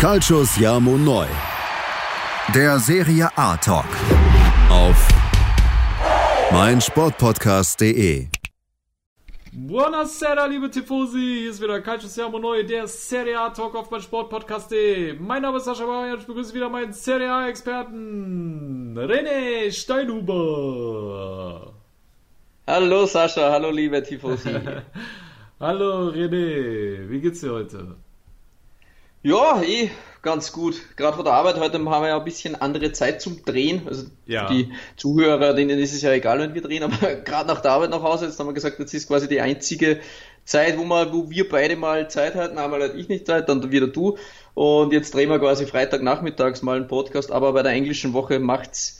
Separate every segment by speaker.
Speaker 1: Calcius Jamo Neu. Der Serie A Talk. Auf meinsportpodcast.de.
Speaker 2: Buonasera, liebe Tifosi. Hier ist wieder Calcius Jamo Neu, der Serie A Talk auf meinsportpodcast.de. Mein Name ist Sascha Bauer und ich begrüße wieder meinen Serie A Experten, René Steinhuber.
Speaker 3: Hallo Sascha, hallo liebe Tifosi.
Speaker 2: hallo René, wie geht's dir heute?
Speaker 3: Ja, eh, ganz gut. Gerade vor der Arbeit heute haben wir ja ein bisschen andere Zeit zum Drehen. Also ja. die Zuhörer, denen ist es ja egal, wenn wir drehen, aber gerade nach der Arbeit nach Hause, jetzt haben wir gesagt, jetzt ist quasi die einzige Zeit, wo, wir, wo wir beide mal Zeit hatten. Einmal hatte ich nicht Zeit, dann wieder du. Und jetzt drehen wir quasi Freitagnachmittags mal einen Podcast, aber bei der englischen Woche macht's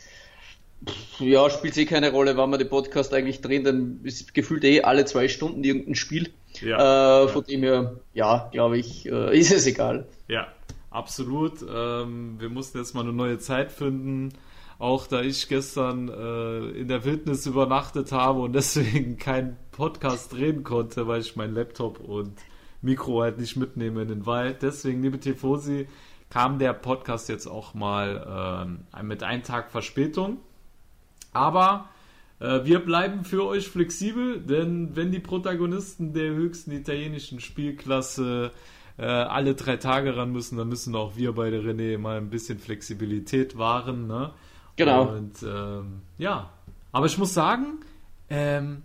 Speaker 3: ja, spielt eh keine Rolle, wann wir den Podcast eigentlich drehen, dann ist gefühlt eh alle zwei Stunden irgendein Spiel. Ja, äh, von ja. dem her, ja, glaube ich, äh, ist es egal.
Speaker 2: Ja, absolut. Ähm, wir mussten jetzt mal eine neue Zeit finden. Auch da ich gestern äh, in der Wildnis übernachtet habe und deswegen keinen Podcast drehen konnte, weil ich meinen Laptop und Mikro halt nicht mitnehme in den Wald. Deswegen, liebe Tifosi, kam der Podcast jetzt auch mal äh, mit einem Tag Verspätung. Aber wir bleiben für euch flexibel, denn wenn die Protagonisten der höchsten italienischen Spielklasse äh, alle drei Tage ran müssen, dann müssen auch wir beide, René, mal ein bisschen Flexibilität wahren. Ne?
Speaker 3: Genau.
Speaker 2: Und ähm, ja, aber ich muss sagen, ähm,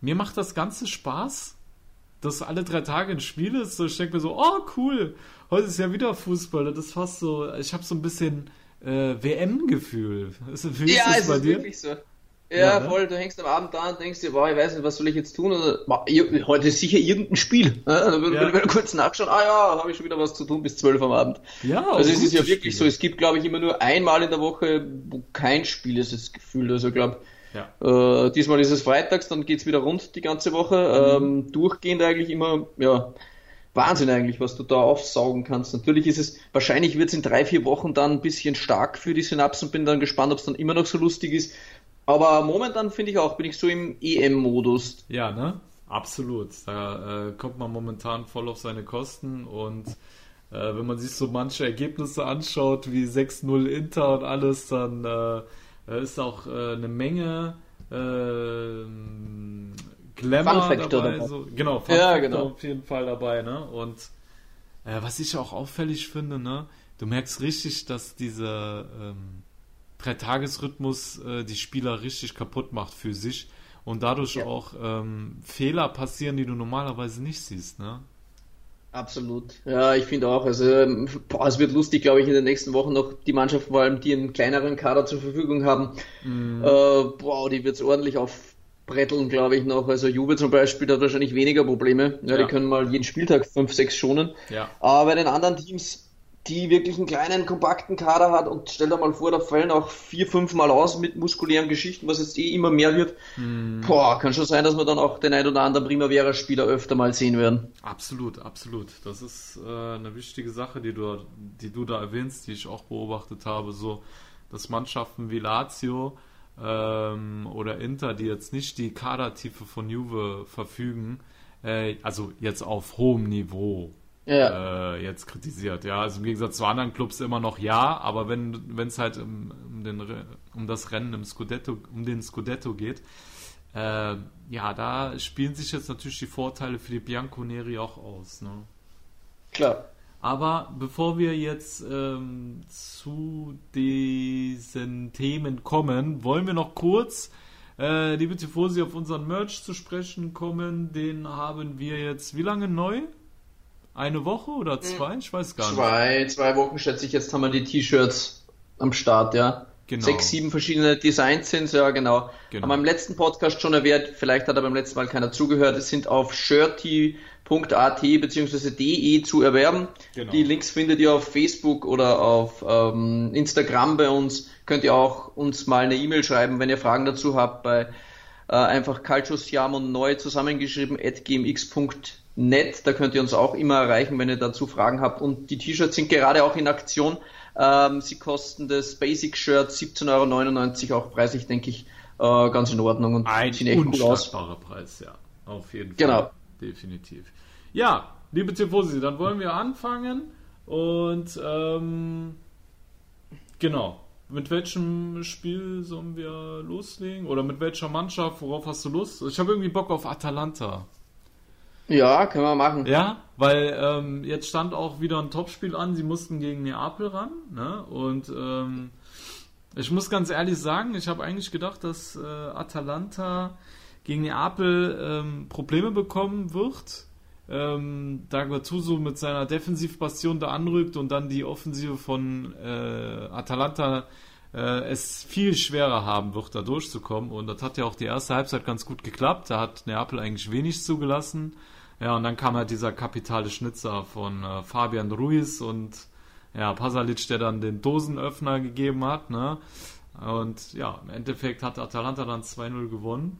Speaker 2: mir macht das Ganze Spaß, dass alle drei Tage ein Spiel ist. Ich denke mir so, oh cool, heute ist ja wieder Fußball. Das ist fast so, ich habe so ein bisschen äh, WM-Gefühl.
Speaker 3: Ist ja, das bei dir? Wirklich so. Ja, ja ne? voll, du hängst am Abend da und denkst dir, boah, ich weiß nicht, was soll ich jetzt tun? Oder, heute ist sicher irgendein Spiel. Ne? Dann würde ja. ich kurz nachschauen, ah ja, habe ich schon wieder was zu tun bis 12 am Abend. Ja, also es ist ja wirklich Spiele. so, es gibt, glaube ich, immer nur einmal in der Woche, wo kein Spiel ist, das Gefühl. Also ich glaube, ja. äh, diesmal ist es freitags, dann geht's wieder rund die ganze Woche. Mhm. Ähm, durchgehend eigentlich immer, ja, Wahnsinn eigentlich, was du da aufsaugen kannst. Natürlich ist es, wahrscheinlich wird es in drei, vier Wochen dann ein bisschen stark für die Synapsen. Bin dann gespannt, ob es dann immer noch so lustig ist. Aber momentan finde ich auch, bin ich so im EM-Modus.
Speaker 2: Ja, ne? Absolut. Da äh, kommt man momentan voll auf seine Kosten und äh, wenn man sich so manche Ergebnisse anschaut, wie 6-0 Inter und alles, dann äh, ist auch äh, eine Menge äh, Glamour dabei. So, genau, Fun ja, genau. auf jeden Fall dabei, ne? Und äh, was ich auch auffällig finde, ne? Du merkst richtig, dass dieser ähm, Dreitagesrhythmus äh, die Spieler richtig kaputt macht für sich und dadurch ja. auch ähm, Fehler passieren, die du normalerweise nicht siehst, ne?
Speaker 3: Absolut. Ja, ich finde auch. Also ähm, boah, es wird lustig, glaube ich, in den nächsten Wochen noch die Mannschaft, vor allem die einen kleineren Kader zur Verfügung haben. Mm. Äh, boah, die wird es ordentlich auf bretteln, glaube ich, noch. Also Juve zum Beispiel hat wahrscheinlich weniger Probleme. Ja, ja, Die können mal jeden Spieltag fünf, sechs schonen. Ja. Aber bei den anderen Teams, die wirklich einen kleinen, kompakten Kader hat und stell dir mal vor, da fallen auch vier, fünf Mal aus mit muskulären Geschichten, was jetzt eh immer mehr wird. Hm. Boah, kann schon sein, dass wir dann auch den ein oder anderen Primavera-Spieler öfter mal sehen werden.
Speaker 2: Absolut, absolut. Das ist äh, eine wichtige Sache, die du, die du da erwähnst, die ich auch beobachtet habe, so, dass Mannschaften wie Lazio, ähm, oder Inter, die jetzt nicht die Kadertiefe von Juve verfügen, äh, also jetzt auf hohem Niveau ja. äh, jetzt kritisiert. Ja, also im Gegensatz zu anderen Clubs immer noch ja, aber wenn es halt um, um, den, um das Rennen im Scudetto, um den Scudetto geht, äh, ja, da spielen sich jetzt natürlich die Vorteile für die Bianconeri auch aus. Ne?
Speaker 3: Klar.
Speaker 2: Aber bevor wir jetzt ähm, zu diesen Themen kommen, wollen wir noch kurz, äh, liebe Tifosi, auf unseren Merch zu sprechen kommen. Den haben wir jetzt wie lange neu? Eine Woche oder zwei? Ich weiß gar
Speaker 3: nicht. Zwei, zwei Wochen schätze ich. Jetzt haben wir die T-Shirts am Start, ja. Genau. Sechs, sieben verschiedene Designs sind ja genau. genau. Haben wir im letzten Podcast schon erwähnt, vielleicht hat aber beim letzten Mal keiner zugehört, es sind auf shirty.at bzw. de zu erwerben. Genau. Die Links findet ihr auf Facebook oder auf ähm, Instagram bei uns. Könnt ihr auch uns mal eine E-Mail schreiben, wenn ihr Fragen dazu habt, bei äh, einfach Calciosiamon neu zusammengeschrieben at gmx.net. Da könnt ihr uns auch immer erreichen, wenn ihr dazu Fragen habt. Und die T-Shirts sind gerade auch in Aktion. Ähm, sie kosten das Basic Shirt 17,99 Euro, auch preislich, denke ich, äh, ganz in Ordnung
Speaker 2: und Ein sehen echt gut aus. Preis, ja. Auf jeden Fall. Genau. Definitiv. Ja, liebe Tifosi, dann wollen wir anfangen. Und ähm, genau. Mit welchem Spiel sollen wir loslegen? Oder mit welcher Mannschaft? Worauf hast du Lust? Ich habe irgendwie Bock auf Atalanta.
Speaker 3: Ja, können wir machen.
Speaker 2: Ja, weil ähm, jetzt stand auch wieder ein Topspiel an. Sie mussten gegen Neapel ran. Ne? Und ähm, ich muss ganz ehrlich sagen, ich habe eigentlich gedacht, dass äh, Atalanta gegen Neapel ähm, Probleme bekommen wird. Ähm, da Gattuso mit seiner Defensivpassion da anrückt und dann die Offensive von äh, Atalanta es viel schwerer haben wird, da durchzukommen. Und das hat ja auch die erste Halbzeit ganz gut geklappt. Da hat Neapel eigentlich wenig zugelassen. Ja, und dann kam halt dieser kapitale Schnitzer von äh, Fabian Ruiz und ja, Pasalic, der dann den Dosenöffner gegeben hat, ne? Und ja, im Endeffekt hat Atalanta dann 2-0 gewonnen.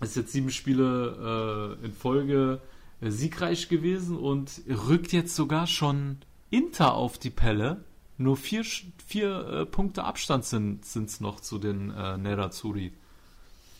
Speaker 2: Ist jetzt sieben Spiele äh, in Folge äh, siegreich gewesen und rückt jetzt sogar schon Inter auf die Pelle. Nur vier, vier äh, Punkte Abstand sind es noch zu den äh, Nerazzurri.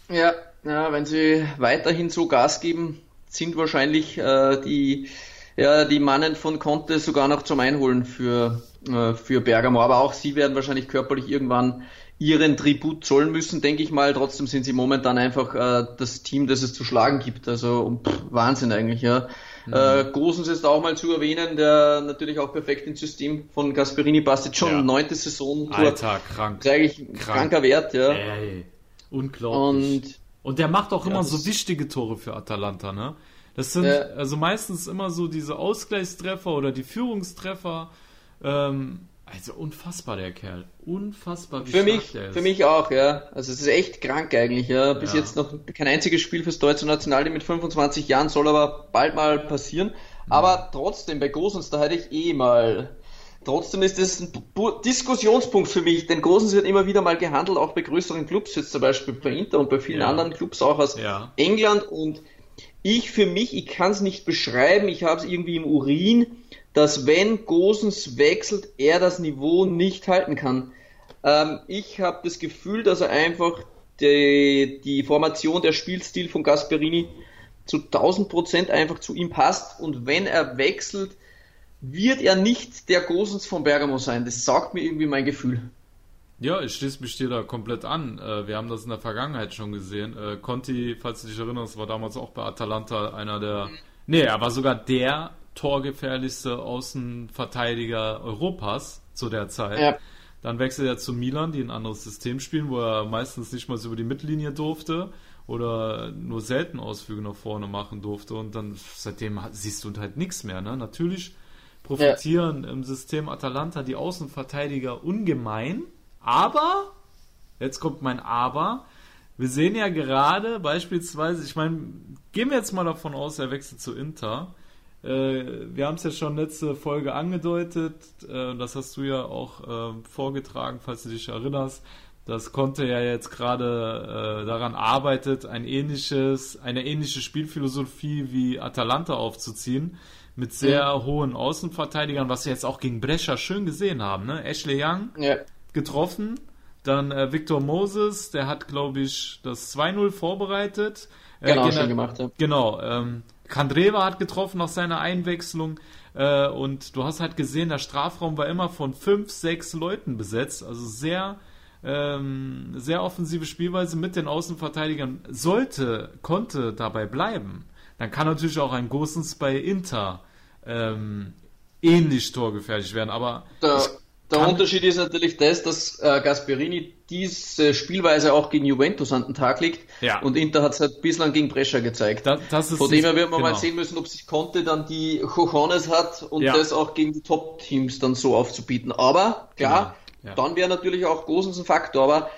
Speaker 3: Ja, ja, wenn sie weiterhin so Gas geben, sind wahrscheinlich äh, die, ja, die Mannen von Conte sogar noch zum Einholen für, äh, für Bergamo. Aber auch sie werden wahrscheinlich körperlich irgendwann ihren Tribut zollen müssen, denke ich mal. Trotzdem sind sie momentan einfach äh, das Team, das es zu schlagen gibt. Also pff, Wahnsinn eigentlich, ja. Mhm. Äh, Gosens ist auch mal zu erwähnen, der natürlich auch perfekt ins System von Gasperini passt. Jetzt schon ja. neunte Saison.
Speaker 2: Alter, krank.
Speaker 3: Eigentlich krank. kranker Wert, ja.
Speaker 2: Ey, unglaublich. Und und der macht auch ja, immer so wichtige Tore für Atalanta, ne? Das sind ja. also meistens immer so diese Ausgleichstreffer oder die Führungstreffer. Ähm, also unfassbar der Kerl. Unfassbar
Speaker 3: wie für mich, der ist. Für mich auch, ja. Also es ist echt krank eigentlich, ja. Bis ja. jetzt noch kein einziges Spiel fürs deutsche Nationalteam mit 25 Jahren soll aber bald mal passieren. Aber trotzdem, bei Gosens, da hätte ich eh mal Trotzdem ist das ein Diskussionspunkt für mich, denn Gosens wird immer wieder mal gehandelt, auch bei größeren Clubs, jetzt zum Beispiel bei Inter und bei vielen ja. anderen Clubs auch aus ja. England. Und ich für mich, ich kann es nicht beschreiben, ich habe es irgendwie im Urin, dass wenn Gosens wechselt, er das Niveau nicht halten kann. Ähm, ich habe das Gefühl, dass er einfach die, die Formation, der Spielstil von Gasperini zu 1000 Prozent einfach zu ihm passt und wenn er wechselt, wird er nicht der Gosens von Bergamo sein. Das sagt mir irgendwie mein Gefühl.
Speaker 2: Ja, ich schließe mich dir da komplett an. Äh, wir haben das in der Vergangenheit schon gesehen. Äh, Conti, falls du dich erinnerst, war damals auch bei Atalanta einer der. Nee, er war sogar der torgefährlichste Außenverteidiger Europas zu der Zeit. Ja. Dann wechselt er zu Milan, die ein anderes System spielen, wo er meistens nicht mal so über die Mittellinie durfte oder nur selten Ausflüge nach vorne machen durfte. Und dann seitdem siehst du halt nichts mehr. Ne? Natürlich profitieren ja. im System Atalanta die Außenverteidiger ungemein. Aber, jetzt kommt mein Aber, wir sehen ja gerade beispielsweise, ich meine, gehen wir jetzt mal davon aus, er wechselt zu Inter. Äh, wir haben es ja schon letzte Folge angedeutet, äh, das hast du ja auch äh, vorgetragen, falls du dich erinnerst, dass Conte ja jetzt gerade äh, daran arbeitet, ein ähnliches, eine ähnliche Spielphilosophie wie Atalanta aufzuziehen mit sehr mhm. hohen Außenverteidigern, was wir jetzt auch gegen Brescia schön gesehen haben. Ne? Ashley Young ja. getroffen, dann äh, Victor Moses, der hat, glaube ich, das 2-0 vorbereitet.
Speaker 3: Äh, genau, schon gemacht, ja.
Speaker 2: Genau, ähm, Kandreva hat getroffen nach seiner Einwechslung äh, und du hast halt gesehen, der Strafraum war immer von fünf, sechs Leuten besetzt, also sehr ähm, sehr offensive Spielweise mit den Außenverteidigern sollte, konnte dabei bleiben. Dann kann natürlich auch ein Gosens bei Inter ähm, ähnlich torgefährlich werden. Aber
Speaker 3: der, der Unterschied ist natürlich das, dass äh, Gasperini diese Spielweise auch gegen Juventus an den Tag legt. Ja. Und Inter hat es halt bislang gegen Brescia gezeigt. Da, Von dem her werden wir genau. mal sehen müssen, ob sich Conte dann die Cojones hat und ja. das auch gegen die Top-Teams dann so aufzubieten. Aber klar, genau. ja. dann wäre natürlich auch Gosens ein Faktor. Aber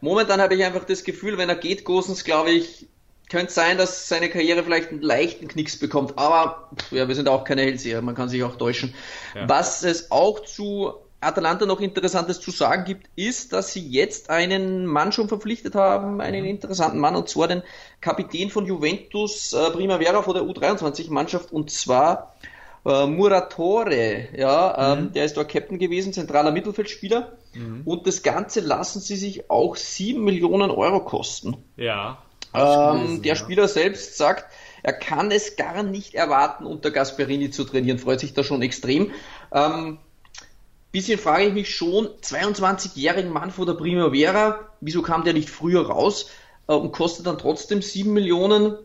Speaker 3: momentan habe ich einfach das Gefühl, wenn er geht, Gosens, glaube ich, könnte sein, dass seine Karriere vielleicht einen leichten Knicks bekommt, aber ja, wir sind auch keine Hellseher, man kann sich auch täuschen. Ja. Was es auch zu Atalanta noch Interessantes zu sagen gibt, ist, dass sie jetzt einen Mann schon verpflichtet haben, einen mhm. interessanten Mann, und zwar den Kapitän von Juventus äh, Primavera vor der U23-Mannschaft, und zwar äh, Muratore, ja, ähm, mhm. der ist dort Captain gewesen, zentraler Mittelfeldspieler, mhm. und das Ganze lassen sie sich auch sieben Millionen Euro kosten.
Speaker 2: Ja,
Speaker 3: ähm, der Spieler selbst sagt, Er kann es gar nicht erwarten, unter Gasperini zu trainieren, freut sich da schon extrem. Ähm, bisschen frage ich mich schon, 22-jährigen Mann vor der Primavera, wieso kam der nicht früher raus äh, und kostet dann trotzdem 7 Millionen?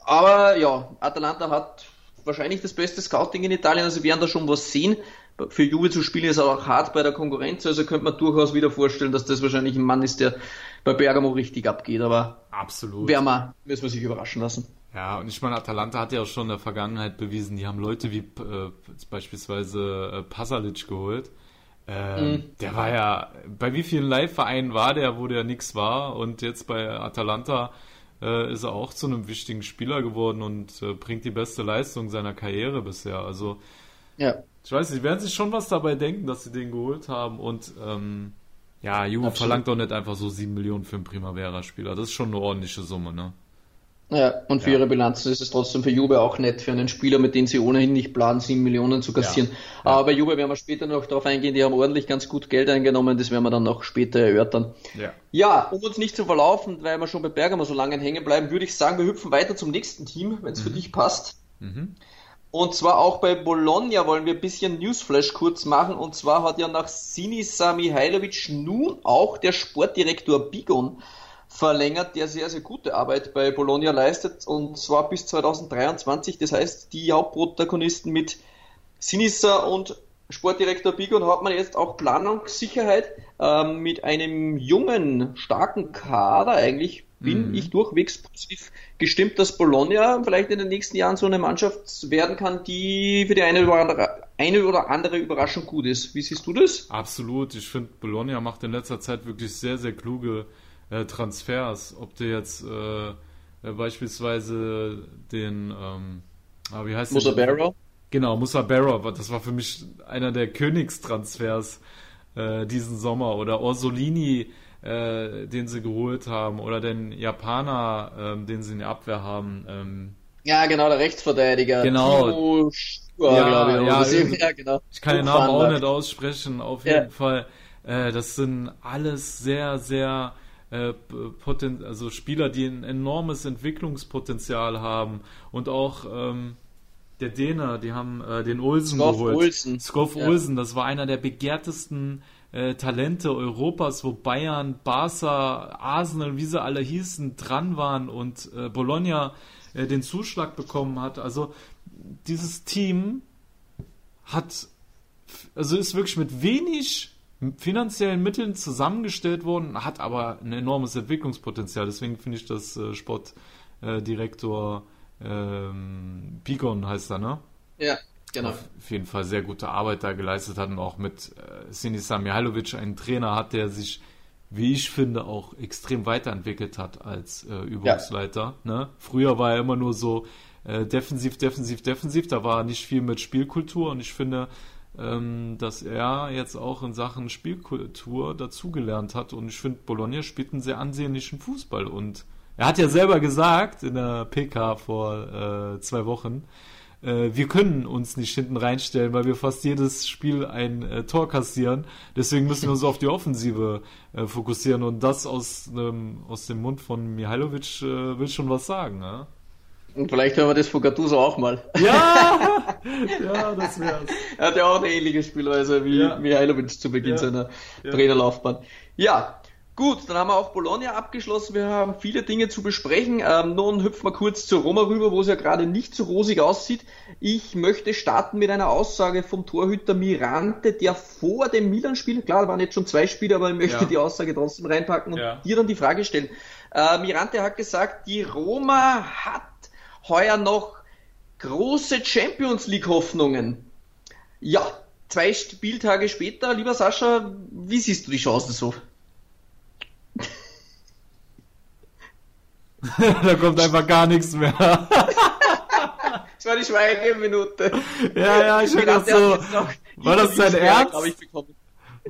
Speaker 3: Aber ja, Atalanta hat wahrscheinlich das beste Scouting in Italien, also werden da schon was sehen. Für Juve zu spielen ist auch hart bei der Konkurrenz, also könnte man durchaus wieder vorstellen, dass das wahrscheinlich ein Mann ist, der bei Bergamo richtig abgeht, aber
Speaker 2: absolut.
Speaker 3: Wir, müssen wir sich überraschen lassen.
Speaker 2: Ja, und ich meine, Atalanta hat ja auch schon in der Vergangenheit bewiesen, die haben Leute wie äh, beispielsweise äh, Pasalic geholt. Ähm, mhm. Der war ja, bei wie vielen Live-Vereinen war der, wo der nichts war und jetzt bei Atalanta äh, ist er auch zu einem wichtigen Spieler geworden und äh, bringt die beste Leistung seiner Karriere bisher. Also, ja. ich weiß nicht, werden sich schon was dabei denken, dass sie den geholt haben und ähm, ja, Juve verlangt doch nicht einfach so 7 Millionen für einen Primavera-Spieler. Das ist schon eine ordentliche Summe, ne?
Speaker 3: Ja, und für ja. ihre Bilanzen ist es trotzdem für Juve auch nett, für einen Spieler, mit dem sie ohnehin nicht planen, 7 Millionen zu kassieren. Ja. Aber bei Juve werden wir später noch darauf eingehen, die haben ordentlich ganz gut Geld eingenommen, das werden wir dann noch später erörtern. Ja, ja um uns nicht zu verlaufen, weil wir schon bei Bergamo so lange hängen bleiben, würde ich sagen, wir hüpfen weiter zum nächsten Team, wenn es mhm. für dich passt. Mhm. Und zwar auch bei Bologna wollen wir ein bisschen Newsflash kurz machen. Und zwar hat ja nach Sinisa Mihailovic nun auch der Sportdirektor Bigon verlängert, der sehr, sehr gute Arbeit bei Bologna leistet und zwar bis 2023. Das heißt, die Hauptprotagonisten mit Sinisa und Sportdirektor Bigon hat man jetzt auch Planungssicherheit ähm, mit einem jungen, starken Kader. Eigentlich bin mhm. ich durchwegs positiv gestimmt, dass Bologna vielleicht in den nächsten Jahren so eine Mannschaft werden kann, die für die eine oder andere, eine oder andere Überraschung gut ist. Wie siehst du das?
Speaker 2: Absolut. Ich finde, Bologna macht in letzter Zeit wirklich sehr, sehr kluge äh, Transfers, ob du jetzt äh, äh, beispielsweise den, ähm, ah, wie heißt
Speaker 3: Musa Barrow?
Speaker 2: Genau, Musa Barrow, das war für mich einer der Königstransfers äh, diesen Sommer oder Orsolini, den sie geholt haben oder den Japaner, ähm, den sie in der Abwehr haben. Ähm,
Speaker 3: ja, genau, der Rechtsverteidiger.
Speaker 2: Genau. Schuhe, ja, ich, ja, ja, genau. ich kann den Namen auch nicht aussprechen, auf jeden Fall. Äh, das sind alles sehr, sehr äh, Poten also Spieler, die ein enormes Entwicklungspotenzial haben und auch ähm, der Däner, die haben äh, den Olsen Skoff geholt. Olsen. Skoff ja. Olsen, das war einer der begehrtesten äh, Talente Europas, wo Bayern, Barca, Arsenal, wie sie alle hießen, dran waren und äh, Bologna äh, den Zuschlag bekommen hat. Also dieses Team hat, also ist wirklich mit wenig finanziellen Mitteln zusammengestellt worden, hat aber ein enormes Entwicklungspotenzial. Deswegen finde ich, dass äh, Sportdirektor äh, ähm, Pigon heißt er, ne?
Speaker 3: Ja, genau.
Speaker 2: Auf jeden Fall sehr gute Arbeit da geleistet hat und auch mit äh, Sinisa Mihailovic einen Trainer hat, der sich, wie ich finde, auch extrem weiterentwickelt hat als äh, Übungsleiter. Ja. Ne? Früher war er immer nur so äh, defensiv, defensiv, defensiv, da war nicht viel mit Spielkultur und ich finde, dass er jetzt auch in Sachen Spielkultur dazugelernt hat. Und ich finde, Bologna spielt einen sehr ansehnlichen Fußball. Und er hat ja selber gesagt in der PK vor äh, zwei Wochen, äh, wir können uns nicht hinten reinstellen, weil wir fast jedes Spiel ein äh, Tor kassieren. Deswegen müssen wir uns auf die Offensive äh, fokussieren. Und das aus, ähm, aus dem Mund von Mihailovic äh, will schon was sagen. Ja?
Speaker 3: Und vielleicht hören wir das von Gattuso auch mal.
Speaker 2: Ja, ja das wär's.
Speaker 3: er hat ja auch eine ähnliche Spielweise wie ja. Mihailovic zu Beginn ja. seiner ja. Trainerlaufbahn. Ja, gut, dann haben wir auch Bologna abgeschlossen. Wir haben viele Dinge zu besprechen. Ähm, nun hüpfen wir kurz zur Roma rüber, wo es ja gerade nicht so rosig aussieht. Ich möchte starten mit einer Aussage vom Torhüter Mirante, der vor dem Milan-Spiel, klar, da waren jetzt schon zwei Spiele, aber ich möchte ja. die Aussage trotzdem reinpacken und dir dann die Frage stellen. Äh, Mirante hat gesagt, die Roma hat heuer noch große Champions League Hoffnungen. Ja, zwei Spieltage später, lieber Sascha, wie siehst du die Chancen so?
Speaker 2: da kommt einfach gar nichts mehr.
Speaker 3: das war die Schweigeminute.
Speaker 2: Ja, ja, ich das so. War das sein Ernst?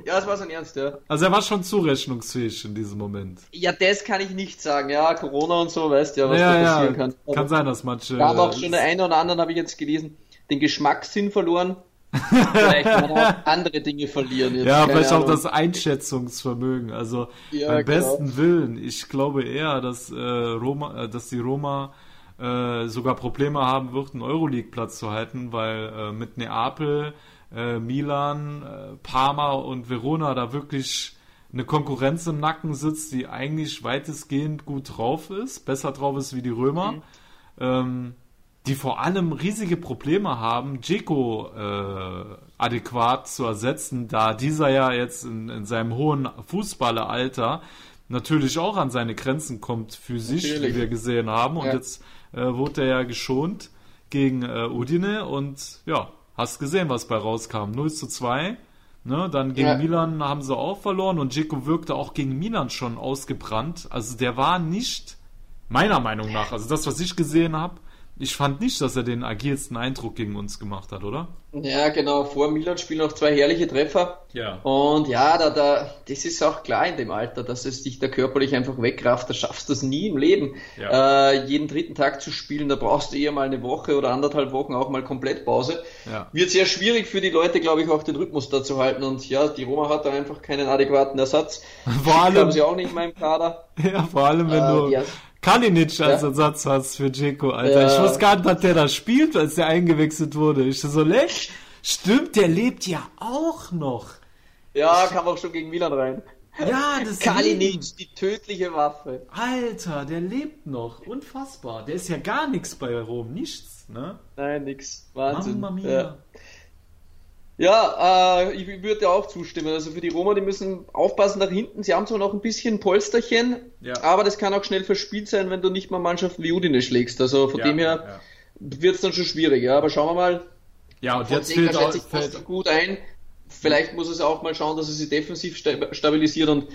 Speaker 3: Ja, es war sein Ernst, ja.
Speaker 2: Also er war schon zurechnungsfähig in diesem Moment.
Speaker 3: Ja, das kann ich nicht sagen. Ja, Corona und so, weißt du ja, was
Speaker 2: ja, da passieren ja. kann. Also, kann sein, dass manche...
Speaker 3: Da haben auch schon der eine oder andere, habe ich jetzt gelesen, den Geschmackssinn verloren. vielleicht auch andere Dinge verlieren.
Speaker 2: Jetzt, ja, vielleicht Ahnung. auch das Einschätzungsvermögen. Also ja, beim genau. besten Willen, ich glaube eher, dass, äh, Roma, äh, dass die Roma äh, sogar Probleme haben wird, einen Euroleague-Platz zu halten, weil äh, mit Neapel, äh, Milan, äh, Parma und Verona da wirklich eine Konkurrenz im Nacken sitzt, die eigentlich weitestgehend gut drauf ist, besser drauf ist wie die Römer, mhm. ähm, die vor allem riesige Probleme haben, Dzeko äh, adäquat zu ersetzen, da dieser ja jetzt in, in seinem hohen Fußballeralter natürlich auch an seine Grenzen kommt physisch, natürlich. wie wir gesehen haben. Und ja. jetzt äh, wurde er ja geschont gegen äh, Udine und ja, hast gesehen, was bei rauskam. 0 zu 2. Ne, dann gegen ja. Milan haben sie auch verloren und Dzeko wirkte auch gegen Milan schon ausgebrannt. Also der war nicht, meiner Meinung nach, also das, was ich gesehen habe, ich fand nicht, dass er den agilsten Eindruck gegen uns gemacht hat, oder?
Speaker 3: Ja, genau. Vor Milan spielen noch zwei herrliche Treffer.
Speaker 2: Ja.
Speaker 3: Und ja, da, da, das ist auch klar in dem Alter, dass es dich da körperlich einfach wegrafft. Da schaffst du es nie im Leben. Ja. Äh, jeden dritten Tag zu spielen, da brauchst du eher mal eine Woche oder anderthalb Wochen auch mal komplett Pause. Ja. Wird sehr schwierig für die Leute, glaube ich, auch den Rhythmus da zu halten. Und ja, die Roma hat da einfach keinen adäquaten Ersatz.
Speaker 2: Vor allem
Speaker 3: haben sie auch nicht mal im Kader.
Speaker 2: Ja, vor allem, wenn äh, du. Ja. Kalinic als ja? Ersatz hast für Dzeko, Alter. Ja. Ich wusste gar nicht, dass der da spielt, als der eingewechselt wurde. Ich so, lech, stimmt, der lebt ja auch noch.
Speaker 3: Ja, kam auch schon gegen Milan rein.
Speaker 2: Ja, das
Speaker 3: Kalinic, die tödliche Waffe.
Speaker 2: Alter, der lebt noch. Unfassbar. Der ist ja gar nichts bei Rom. Nichts, ne?
Speaker 3: Nein, nix. Wahnsinn. Mamma mia. Ja. Ja, äh, ich würde auch zustimmen. Also für die Roma, die müssen aufpassen nach hinten. Sie haben zwar noch ein bisschen Polsterchen, ja. aber das kann auch schnell verspielt sein, wenn du nicht mal Mannschaften wie Udine schlägst. Also von ja, dem her ja. wird es dann schon schwierig. Ja, aber schauen wir mal.
Speaker 2: Ja, und jetzt fehlt auch,
Speaker 3: fällt gut ein. Vielleicht muss es auch mal schauen, dass er sich defensiv stabilisiert und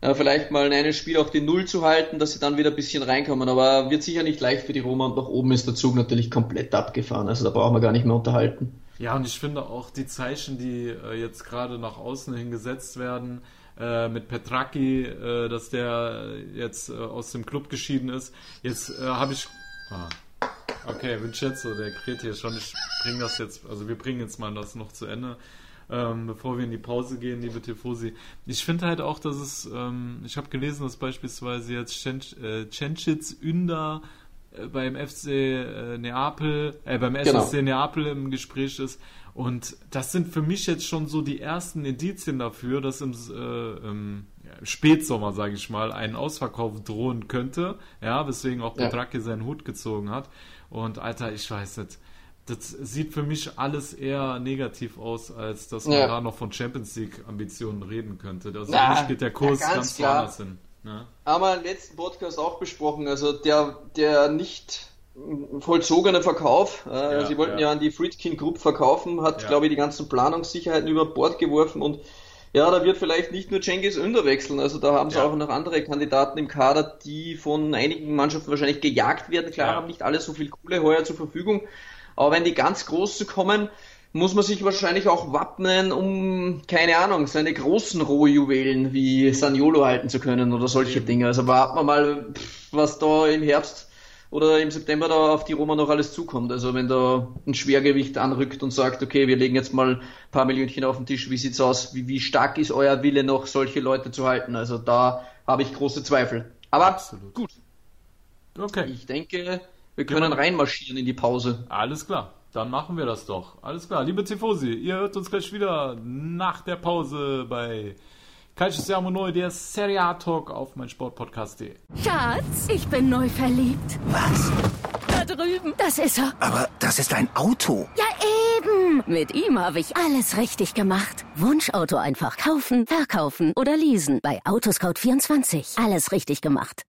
Speaker 3: äh, vielleicht mal in einem Spiel auf die Null zu halten, dass sie dann wieder ein bisschen reinkommen. Aber wird sicher nicht leicht für die Roma und nach oben ist der Zug natürlich komplett abgefahren. Also da brauchen wir gar nicht mehr unterhalten.
Speaker 2: Ja, und ich finde auch die Zeichen, die äh, jetzt gerade nach außen hin gesetzt werden, äh, mit Petraki, äh, dass der jetzt äh, aus dem Club geschieden ist. Jetzt äh, habe ich. Ah, okay, Vincenzo, der kräht hier schon. Ich bringe das jetzt, also wir bringen jetzt mal das noch zu Ende. Ähm, bevor wir in die Pause gehen, liebe Tifosi. Ich finde halt auch, dass es, ähm, ich habe gelesen, dass beispielsweise jetzt Cencic, äh, Ünder äh, beim FC äh, Neapel, äh, beim genau. SSC Neapel im Gespräch ist. Und das sind für mich jetzt schon so die ersten Indizien dafür, dass im, äh, im ja, Spätsommer, sage ich mal, ein Ausverkauf drohen könnte. Ja, weswegen auch Petraki ja. seinen Hut gezogen hat. Und Alter, ich weiß nicht. Das sieht für mich alles eher negativ aus, als dass man ja. da noch von Champions League Ambitionen reden könnte. Also für mich geht der Kurs ganz, ganz woanders hin.
Speaker 3: Ja. Haben wir im letzten Podcast auch besprochen. Also der, der nicht vollzogene Verkauf, äh, ja, sie wollten ja. ja an die Friedkin Group verkaufen, hat, ja. glaube ich, die ganzen Planungssicherheiten über Bord geworfen und ja, da wird vielleicht nicht nur Cengiz Ünder wechseln, also da haben sie auch noch andere Kandidaten im Kader, die von einigen Mannschaften wahrscheinlich gejagt werden. Klar, haben nicht alle so viel Kohle heuer zur Verfügung, aber wenn die ganz groß kommen, muss man sich wahrscheinlich auch wappnen, um, keine Ahnung, seine großen Rohjuwelen wie Saniolo halten zu können oder solche Dinge. Also warten wir mal, was da im Herbst oder im September da auf die Roma noch alles zukommt. Also wenn da ein Schwergewicht anrückt und sagt, okay, wir legen jetzt mal ein paar Millionchen auf den Tisch, wie sieht's aus? Wie, wie stark ist euer Wille noch, solche Leute zu halten? Also da habe ich große Zweifel. Aber Absolut. gut. Okay. Ich denke, wir können reinmarschieren in die Pause.
Speaker 2: Alles klar. Dann machen wir das doch. Alles klar. Liebe Tifosi, ihr hört uns gleich wieder nach der Pause bei Calcio Siamo Neu, der Serie A Talk auf mein Sportpodcast.de.
Speaker 4: Schatz, ich bin neu verliebt.
Speaker 5: Was?
Speaker 4: Da drüben. Das ist er.
Speaker 5: Aber das ist ein Auto.
Speaker 4: Ja, eben. Mit ihm habe ich alles richtig gemacht. Wunschauto einfach kaufen, verkaufen oder leasen. Bei Autoscout24. Alles richtig gemacht.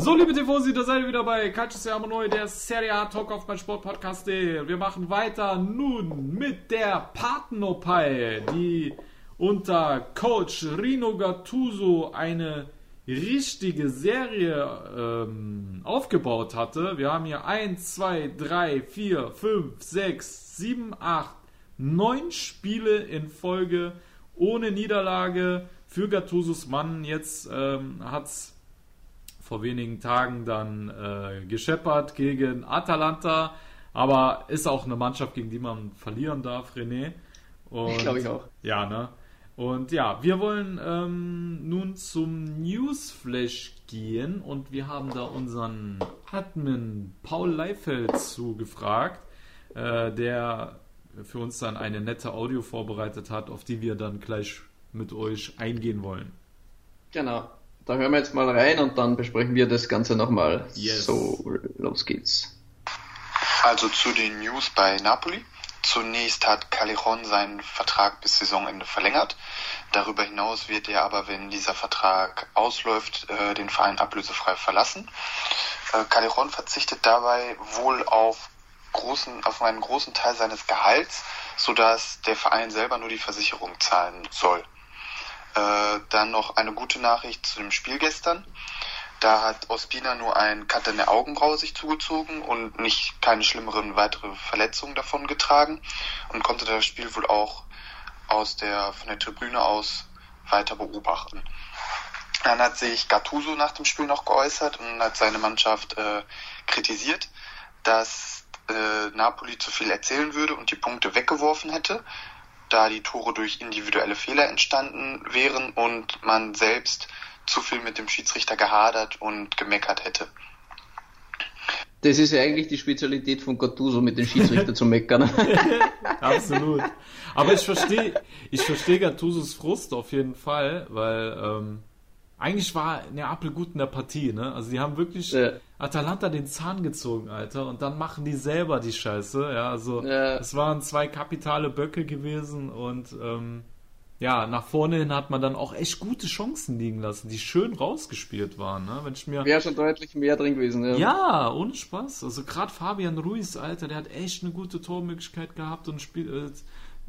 Speaker 2: So, liebe Tifosi, da seid ihr wieder bei Calcio Siamo Neu, der Serie A Talk auf mein Sportpodcast. Wir machen weiter nun mit der Partenopai, die unter Coach Rino Gattuso eine richtige Serie ähm, aufgebaut hatte. Wir haben hier 1, 2, 3, 4, 5, 6, 7, 8, 9 Spiele in Folge ohne Niederlage für Gattusos Mann. Jetzt ähm, hat es vor wenigen Tagen dann äh, gescheppert gegen Atalanta, aber ist auch eine Mannschaft, gegen die man verlieren darf, René.
Speaker 3: Und, Glaube ich auch.
Speaker 2: Ja, ne? Und ja, wir wollen ähm, nun zum Newsflash gehen und wir haben da unseren Admin Paul Leifeld zugefragt, äh, der für uns dann eine nette Audio vorbereitet hat, auf die wir dann gleich mit euch eingehen wollen.
Speaker 3: Genau. Da hören wir jetzt mal rein und dann besprechen wir das Ganze nochmal. Yes. So, los geht's.
Speaker 5: Also zu den News bei Napoli. Zunächst hat Callejon seinen Vertrag bis Saisonende verlängert. Darüber hinaus wird er aber, wenn dieser Vertrag ausläuft, äh, den Verein ablösefrei verlassen. Äh, Callejon verzichtet dabei wohl auf, großen, auf einen großen Teil seines Gehalts, sodass der Verein selber nur die Versicherung zahlen soll. Äh, dann noch eine gute Nachricht zu dem Spiel gestern. Da hat Ospina nur ein Cut in der Augenbraue sich zugezogen und nicht keine schlimmeren weitere Verletzungen davon getragen und konnte das Spiel wohl auch aus der, von der Tribüne aus weiter beobachten. Dann hat sich Gattuso nach dem Spiel noch geäußert und hat seine Mannschaft äh, kritisiert, dass äh, Napoli zu viel erzählen würde und die Punkte weggeworfen hätte da die Tore durch individuelle Fehler entstanden wären und man selbst zu viel mit dem Schiedsrichter gehadert und gemeckert hätte.
Speaker 3: Das ist ja eigentlich die Spezialität von Gattuso, mit dem Schiedsrichter zu meckern.
Speaker 2: Absolut. Aber ich verstehe ich versteh Gattusos Frust auf jeden Fall, weil ähm, eigentlich war Neapel gut in der Partie, ne? Also die haben wirklich ja. Atalanta den Zahn gezogen, Alter, und dann machen die selber die Scheiße, ja. Also ja. es waren zwei kapitale Böcke gewesen und ähm, ja, nach vorne hin hat man dann auch echt gute Chancen liegen lassen, die schön rausgespielt waren, ne? Wenn ich mir
Speaker 3: wäre schon deutlich mehr drin gewesen,
Speaker 2: ja. Ja, ohne Spaß. Also gerade Fabian Ruiz, Alter, der hat echt eine gute Tormöglichkeit gehabt und spielt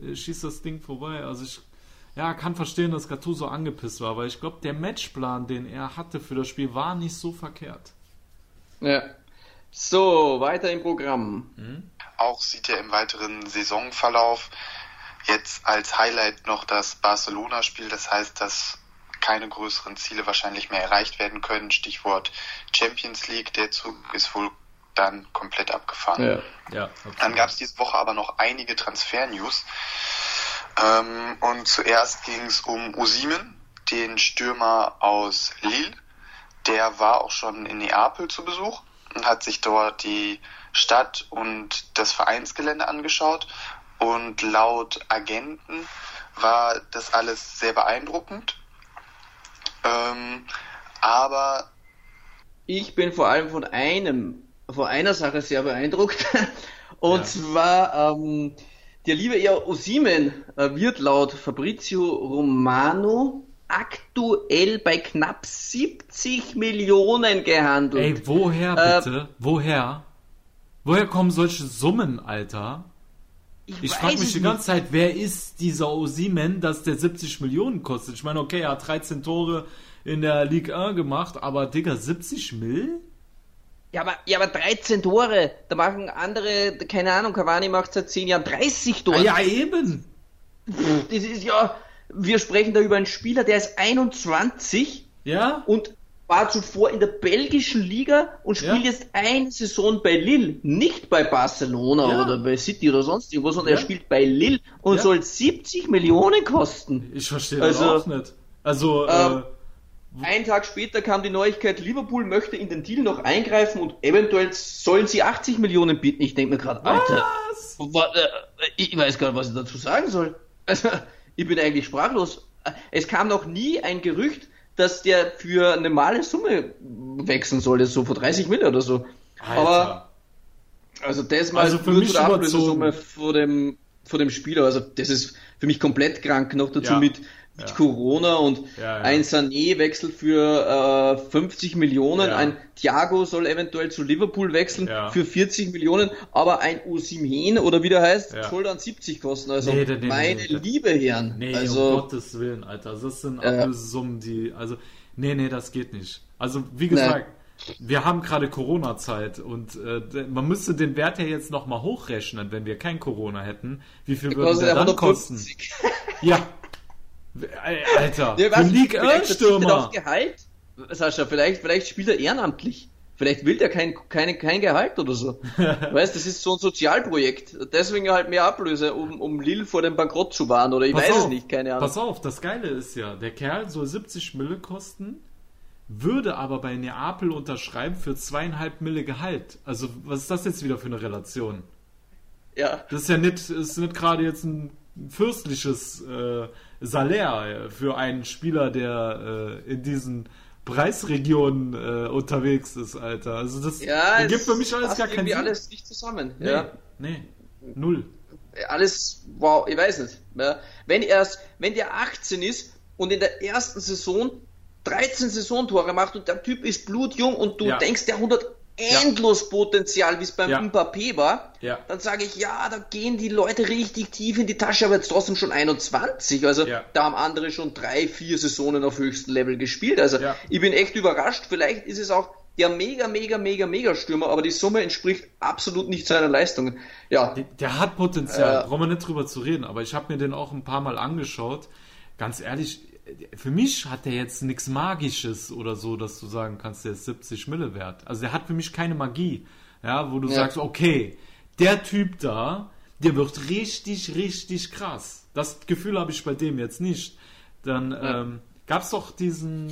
Speaker 2: äh, schießt das Ding vorbei. Also ich ja, kann verstehen, dass Gattuso angepisst war, weil ich glaube, der Matchplan, den er hatte für das Spiel, war nicht so verkehrt.
Speaker 3: Ja. So, weiter im Programm.
Speaker 5: Mhm. Auch sieht er im weiteren Saisonverlauf jetzt als Highlight noch das Barcelona-Spiel. Das heißt, dass keine größeren Ziele wahrscheinlich mehr erreicht werden können. Stichwort Champions League. Der Zug ist wohl dann komplett abgefahren. Ja, ja, okay. Dann gab es diese Woche aber noch einige Transfer-News. Ähm, und zuerst ging es um Usimen, den Stürmer aus Lille. Der war auch schon in Neapel zu Besuch und hat sich dort die Stadt und das Vereinsgelände angeschaut. Und laut Agenten war das alles sehr beeindruckend. Ähm, aber
Speaker 3: ich bin vor allem von einem, von einer Sache sehr beeindruckt. Und ja. zwar ähm, der liebe Eher Osimen äh, wird laut Fabrizio Romano aktuell bei knapp 70 Millionen gehandelt.
Speaker 2: Ey, woher äh, bitte? Äh, woher? Woher kommen solche Summen, Alter? Ich, ich frage mich die ganze Zeit, wer ist dieser Osimen, dass der 70 Millionen kostet? Ich meine, okay, er hat 13 Tore in der Ligue 1 gemacht, aber Digga, 70 Mill?
Speaker 3: Ja, aber, ja, aber 13 Tore, da machen andere, keine Ahnung, Cavani macht seit 10 Jahren 30 Tore. Ah,
Speaker 2: ja, eben.
Speaker 3: Das ist ja, wir sprechen da über einen Spieler, der ist 21.
Speaker 2: Ja.
Speaker 3: Und war zuvor in der belgischen Liga und spielt ja. jetzt eine Saison bei Lille, nicht bei Barcelona ja. oder bei City oder sonst irgendwo, sondern ja. er spielt bei Lille und soll 70 Millionen kosten.
Speaker 2: Ich verstehe das also, auch nicht. Also, äh, äh
Speaker 3: ein Tag später kam die Neuigkeit, Liverpool möchte in den Deal noch eingreifen und eventuell sollen sie 80 Millionen bieten. Ich denke mir gerade, Alter, was? Äh, ich weiß gar nicht, was ich dazu sagen soll. Also, ich bin eigentlich sprachlos. Es kam noch nie ein Gerücht, dass der für eine normale Summe wechseln sollte, so vor 30 Millionen oder so. Alter. Aber also das mal
Speaker 2: also für mich
Speaker 3: zur Ablösesumme vor dem vor dem Spieler. Also das ist für mich komplett krank. Noch dazu ja. mit mit ja. Corona und ja, ja. ein Sané wechselt für äh, 50 Millionen, ein Thiago soll eventuell zu Liverpool wechseln für 40 Millionen, aber ein Osimhen oder wie der heißt, soll dann 70 kosten. Also nee, nee, meine nee, liebe Herren.
Speaker 2: Nee,
Speaker 3: also,
Speaker 2: um Gottes Willen, Alter. Das sind äh, Summen, die, also, nee, nee, das geht nicht. Also, wie gesagt, wir haben gerade Corona-Zeit und äh, man müsste den Wert ja jetzt nochmal hochrechnen, wenn wir kein Corona hätten. Wie viel würde der dann 150. kosten? ja, Alter,
Speaker 3: ja, für League 1 Stürmer. Gehalt. Sascha, vielleicht, vielleicht spielt er ehrenamtlich. Vielleicht will der kein, kein, kein Gehalt oder so. weißt, das ist so ein Sozialprojekt. Deswegen halt mehr Ablöse, um, um Lille vor dem Bankrott zu wahren oder ich pass weiß auf, es nicht, keine Ahnung.
Speaker 2: Pass auf, das Geile ist ja, der Kerl soll 70 Mille kosten, würde aber bei Neapel unterschreiben für zweieinhalb Mille Gehalt. Also was ist das jetzt wieder für eine Relation? Ja. Das ist ja nicht, ist nicht gerade jetzt ein fürstliches äh, Salär für einen Spieler, der äh, in diesen Preisregionen äh, unterwegs ist, Alter. Also das
Speaker 3: ja, gibt für mich alles gar keinen Sinn. alles nicht zusammen.
Speaker 2: Nee, ja. nee, null.
Speaker 3: Alles, wow, ich weiß nicht. Ja. Wenn erst, wenn der 18 ist und in der ersten Saison 13 Saisontore macht und der Typ ist blutjung und du ja. denkst, der 100 endlos ja. Potenzial, wie es beim ja. Mbappé war, ja. dann sage ich, ja, da gehen die Leute richtig tief in die Tasche, aber jetzt trotzdem schon 21. Also ja. da haben andere schon drei, vier Saisonen auf höchstem Level gespielt. Also ich bin echt überrascht. Vielleicht ist es auch der mega, mega, mega, mega Stürmer, aber die Summe entspricht absolut nicht seiner Leistungen. Ja.
Speaker 2: Der, der hat Potenzial, äh, brauchen wir nicht drüber zu reden, aber ich habe mir den auch ein paar Mal angeschaut. Ganz ehrlich, für mich hat der jetzt nichts Magisches oder so, dass du sagen kannst, der ist 70 Mille wert. Also der hat für mich keine Magie, ja, wo du ja. sagst, okay, der Typ da, der wird richtig, richtig krass. Das Gefühl habe ich bei dem jetzt nicht. Dann ja. ähm, gab es doch diesen,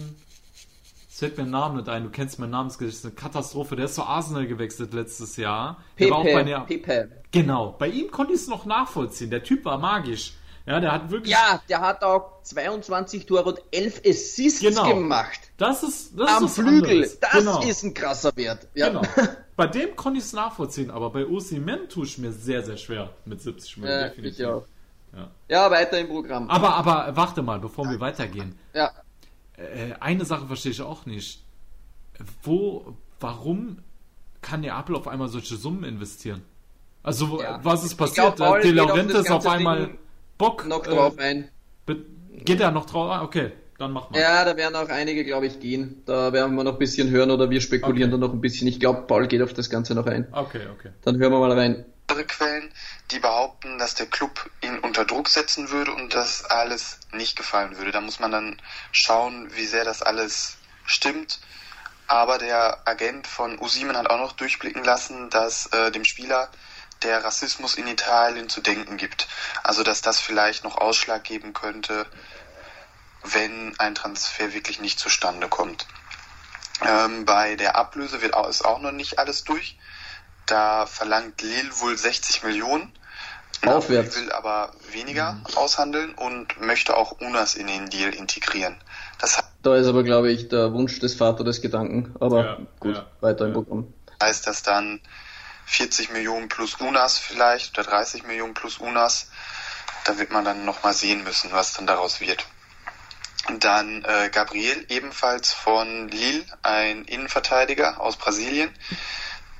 Speaker 2: es fällt mir ein Name nicht ein, du kennst mein Namensgesicht, eine Katastrophe, der ist zu Arsenal gewechselt letztes Jahr.
Speaker 3: Pepe, der war auch bei der, Pepe.
Speaker 2: Genau, bei ihm konnte ich es noch nachvollziehen, der Typ war magisch. Ja, der hat wirklich.
Speaker 3: Ja, der hat auch 22 Tore und 11 Assists genau. gemacht.
Speaker 2: Das ist das
Speaker 3: Am
Speaker 2: ist
Speaker 3: Flügel. Anderes. Das genau. ist ein krasser Wert. Ja. Genau.
Speaker 2: Bei dem konnte ich es nachvollziehen, aber bei Osimhen tue ich mir sehr, sehr schwer mit 70 Millionen. Ja, definitiv. Ich auch.
Speaker 3: Ja. ja, weiter im Programm.
Speaker 2: Aber, aber warte mal, bevor ja. wir weitergehen.
Speaker 3: Ja.
Speaker 2: Äh, eine Sache verstehe ich auch nicht. Wo, warum kann Neapel auf einmal solche Summen investieren? Also, ja. was ist passiert? Glaub, De Laurentiis auf einmal. Ding Bock
Speaker 3: noch drauf äh, ein.
Speaker 2: Geht er noch drauf? Ah, okay, dann mach mal.
Speaker 3: Ja, da werden auch einige, glaube ich, gehen. Da werden wir noch ein bisschen hören oder wir spekulieren okay. da noch ein bisschen. Ich glaube, Paul geht auf das Ganze noch ein.
Speaker 2: Okay, okay.
Speaker 3: Dann hören wir mal rein.
Speaker 5: Andere Quellen, die behaupten, dass der Club ihn unter Druck setzen würde und das alles nicht gefallen würde. Da muss man dann schauen, wie sehr das alles stimmt. Aber der Agent von Usimen hat auch noch durchblicken lassen, dass äh, dem Spieler der Rassismus in Italien zu denken gibt. Also dass das vielleicht noch Ausschlag geben könnte, wenn ein Transfer wirklich nicht zustande kommt. Ähm, bei der Ablöse wird auch, ist auch noch nicht alles durch. Da verlangt Lille wohl 60 Millionen.
Speaker 3: Aufwärts.
Speaker 5: will aber weniger mhm. aushandeln und möchte auch Unas in den Deal integrieren.
Speaker 3: Das da ist aber, glaube ich, der Wunsch des Vaters des Gedanken. Aber ja, gut, ja, weiter im Programm.
Speaker 5: Heißt das dann 40 Millionen plus UNAS vielleicht oder 30 Millionen plus UNAS. Da wird man dann nochmal sehen müssen, was dann daraus wird. Dann äh, Gabriel, ebenfalls von Lille, ein Innenverteidiger aus Brasilien,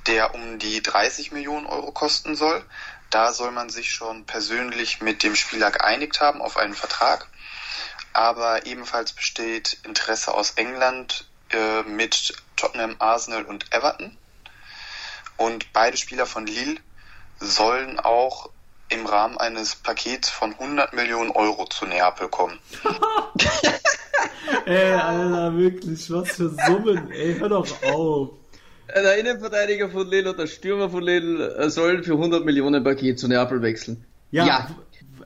Speaker 5: der um die 30 Millionen Euro kosten soll. Da soll man sich schon persönlich mit dem Spieler geeinigt haben auf einen Vertrag. Aber ebenfalls besteht Interesse aus England äh, mit Tottenham, Arsenal und Everton. Und beide Spieler von Lille sollen auch im Rahmen eines Pakets von 100 Millionen Euro zu Neapel kommen.
Speaker 2: ey, Alter, wirklich, was für Summen, ey, hör doch auf.
Speaker 3: Der Innenverteidiger von Lille und der Stürmer von Lille äh, sollen für 100 Millionen Paket zu Neapel wechseln. Ja. ja.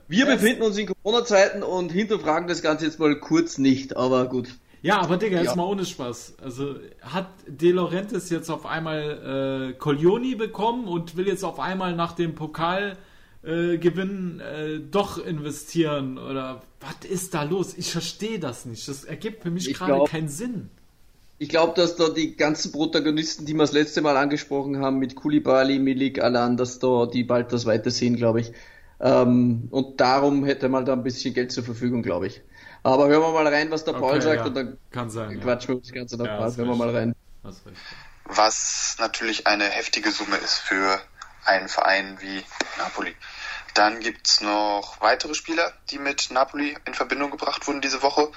Speaker 3: Wir befinden uns in Corona-Zeiten und hinterfragen das Ganze jetzt mal kurz nicht, aber gut.
Speaker 2: Ja, aber Digga, jetzt ja. mal ohne Spaß. Also hat De Laurentiis jetzt auf einmal äh, Coglioni bekommen und will jetzt auf einmal nach dem Pokalgewinn äh, äh, doch investieren? Oder was ist da los? Ich verstehe das nicht. Das ergibt für mich gerade keinen Sinn.
Speaker 3: Ich glaube, dass da die ganzen Protagonisten, die wir das letzte Mal angesprochen haben, mit Kulibali, Milik, Alan, dass da die bald das weitersehen, glaube ich. Ähm, und darum hätte man da ein bisschen Geld zur Verfügung, glaube ich. Aber hören wir mal rein, was der Paul sagt ja. und dann
Speaker 2: Kann sein,
Speaker 3: quatschen wir das Ganze noch ja, Hören wir mal rein.
Speaker 5: Was natürlich eine heftige Summe ist für einen Verein wie Napoli. Dann gibt's noch weitere Spieler, die mit Napoli in Verbindung gebracht wurden diese Woche.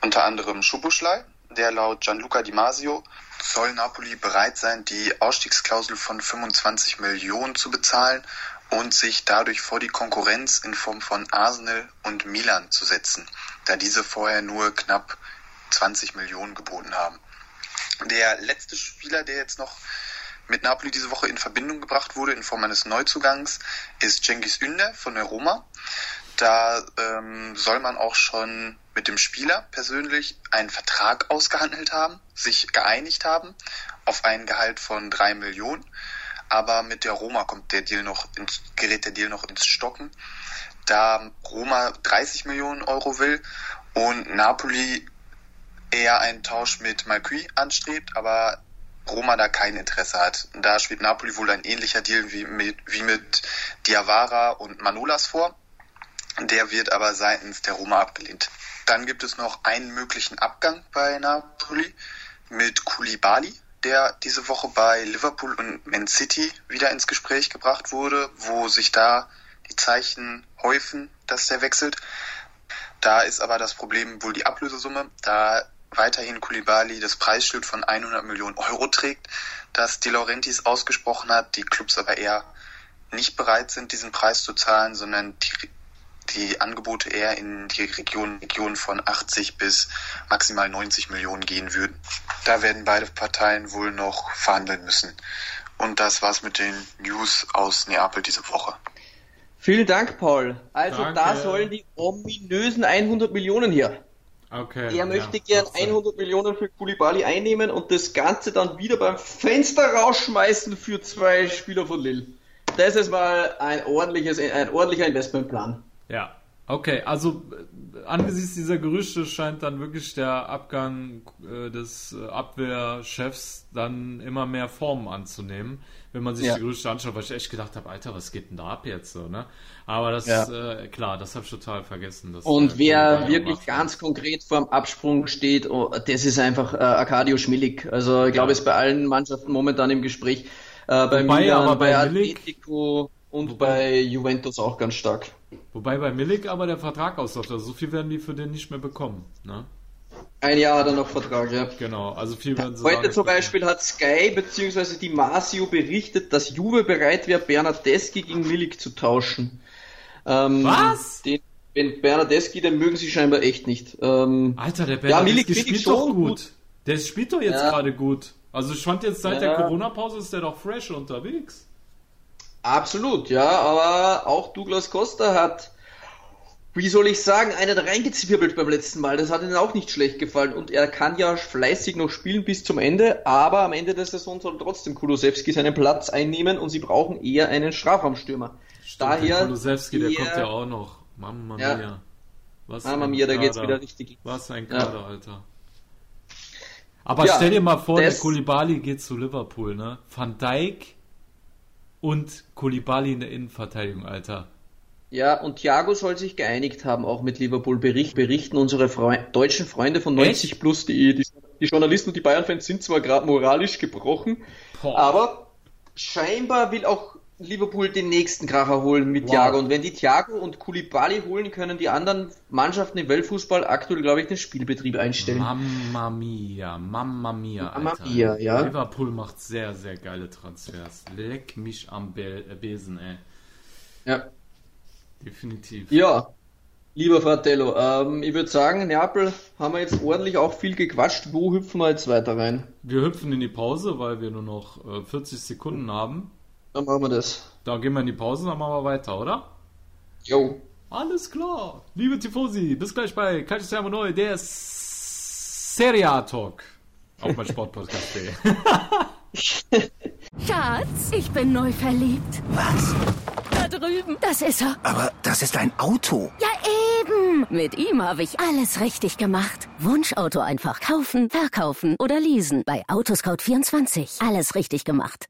Speaker 5: Unter anderem Schubuschlei, der laut Gianluca Di Masio soll Napoli bereit sein, die Ausstiegsklausel von 25 Millionen zu bezahlen und sich dadurch vor die Konkurrenz in Form von Arsenal und Milan zu setzen, da diese vorher nur knapp 20 Millionen geboten haben. Der letzte Spieler, der jetzt noch mit Napoli diese Woche in Verbindung gebracht wurde in Form eines Neuzugangs, ist Cengiz Ünder von der Roma. Da ähm, soll man auch schon mit dem Spieler persönlich einen Vertrag ausgehandelt haben, sich geeinigt haben auf ein Gehalt von drei Millionen. Aber mit der Roma kommt der Deal noch ins, gerät der Deal noch ins Stocken, da Roma 30 Millionen Euro will und Napoli eher einen Tausch mit Malqui anstrebt, aber Roma da kein Interesse hat. Da spielt Napoli wohl ein ähnlicher Deal wie mit, wie mit Diawara und Manolas vor. Der wird aber seitens der Roma abgelehnt. Dann gibt es noch einen möglichen Abgang bei Napoli mit Koulibaly, der diese Woche bei Liverpool und Man City wieder ins Gespräch gebracht wurde, wo sich da die Zeichen häufen, dass der wechselt. Da ist aber das Problem wohl die Ablösesumme, da weiterhin Koulibaly das Preisschild von 100 Millionen Euro trägt, das De Laurentiis ausgesprochen hat, die Clubs aber eher nicht bereit sind, diesen Preis zu zahlen, sondern die die Angebote eher in die Region, Region von 80 bis maximal 90 Millionen gehen würden. Da werden beide Parteien wohl noch verhandeln müssen. Und das war's mit den News aus Neapel diese Woche.
Speaker 3: Vielen Dank, Paul. Also Danke. da sollen die ominösen 100 Millionen her. Okay. Er möchte ja, gern 100 Millionen für Koulibaly einnehmen und das Ganze dann wieder beim Fenster rausschmeißen für zwei Spieler von Lille. Das ist mal ein ordentliches, ein ordentlicher Investmentplan.
Speaker 2: Ja, okay, also äh, angesichts dieser Gerüchte scheint dann wirklich der Abgang äh, des äh, Abwehrchefs dann immer mehr Formen anzunehmen, wenn man sich ja. die Gerüchte anschaut, weil ich echt gedacht habe, Alter, was geht denn da ab jetzt so, ne? Aber das, ja. äh, klar, das habe ich total vergessen.
Speaker 3: Dass, Und äh, wer wirklich macht. ganz konkret vor dem Absprung steht, oh, das ist einfach äh, Arcadio Schmillig. Also ich glaube, ja. ist bei allen Mannschaften momentan im Gespräch. Äh, bei Wobei, Milan, aber bei, bei Atletico und Wobei, bei Juventus auch ganz stark.
Speaker 2: Wobei bei Milik aber der Vertrag ausläuft. Also so viel werden die für den nicht mehr bekommen. Ne?
Speaker 3: Ein Jahr hat er noch Vertrag, ja.
Speaker 2: Genau, also viel werden
Speaker 3: sie Heute zum Beispiel hat Sky bzw. die Masio berichtet, dass Juve bereit wäre, Bernardeschi gegen Milik zu tauschen.
Speaker 2: Ähm, Was?
Speaker 3: Den, den Bernardeschi, den mögen sie scheinbar echt nicht.
Speaker 2: Ähm, Alter, der Bernardeschi ja, spielt doch gut. gut. Der spielt doch jetzt ja. gerade gut. Also ich fand jetzt seit ja. der Corona-Pause ist der doch fresh unterwegs.
Speaker 3: Absolut, ja, aber auch Douglas Costa hat, wie soll ich sagen, einen reingezwirbelt beim letzten Mal. Das hat ihnen auch nicht schlecht gefallen und er kann ja fleißig noch spielen bis zum Ende, aber am Ende der Saison soll trotzdem Kulosewski seinen Platz einnehmen und sie brauchen eher einen Strafraumstürmer.
Speaker 2: Stimmt, Daher. Kulosewski, der kommt ja auch noch. Mamma ja. mia.
Speaker 3: Was Mamma mia, da geht's wieder richtig.
Speaker 2: Was ein Kader, ja. Alter. Aber ja, stell dir mal vor, der Kulibali geht zu Liverpool, ne? Van Dijk und Kulibali in der Innenverteidigung, Alter.
Speaker 3: Ja, und Thiago soll sich geeinigt haben, auch mit Liverpool. Bericht, berichten unsere Freu deutschen Freunde von 90 Echt? Plus, die, die, die, Journalisten und die Bayern-Fans sind zwar gerade moralisch gebrochen, Boah. aber scheinbar will auch Liverpool den nächsten Kracher holen mit wow. Thiago. Und wenn die Thiago und Kulibali holen, können die anderen Mannschaften im Weltfußball aktuell, glaube ich, den Spielbetrieb einstellen.
Speaker 2: Mamma mia, Mamma mia,
Speaker 3: Mamma Alter. mia, ja.
Speaker 2: Liverpool macht sehr, sehr geile Transfers. Leck mich am Be äh, Besen, ey.
Speaker 3: Ja.
Speaker 2: Definitiv.
Speaker 3: Ja, lieber Fratello, ähm, ich würde sagen, Neapel haben wir jetzt ordentlich auch viel gequatscht. Wo hüpfen wir jetzt weiter rein?
Speaker 2: Wir hüpfen in die Pause, weil wir nur noch äh, 40 Sekunden haben.
Speaker 3: Dann machen wir das.
Speaker 2: Da gehen wir in die Pause, dann machen wir weiter, oder?
Speaker 3: Jo.
Speaker 2: Alles klar. Liebe Tifosi, bis gleich bei Calcio Neu, der Serie Talk. Auf mein Sportpodcast.de.
Speaker 4: Schatz, ich bin neu verliebt.
Speaker 1: Was?
Speaker 4: Da drüben. Das ist er.
Speaker 1: Aber das ist ein Auto.
Speaker 4: Ja, eben. Mit ihm habe ich alles richtig gemacht. Wunschauto einfach kaufen, verkaufen oder leasen. Bei Autoscout24. Alles richtig gemacht.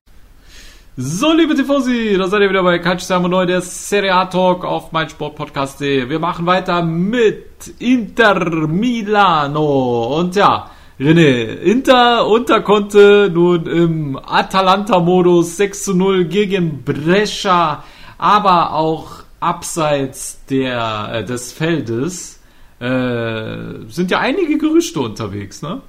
Speaker 2: So, liebe Tifosi, da seid ihr wieder bei Calcio Neu, der Serie A Talk auf meinsportpodcast.de. Wir machen weiter mit Inter Milano. Und ja, René, Inter unterkonnte nun im Atalanta-Modus 6 zu 0 gegen Brescia, aber auch abseits der, äh, des Feldes äh, sind ja einige Gerüchte unterwegs, ne?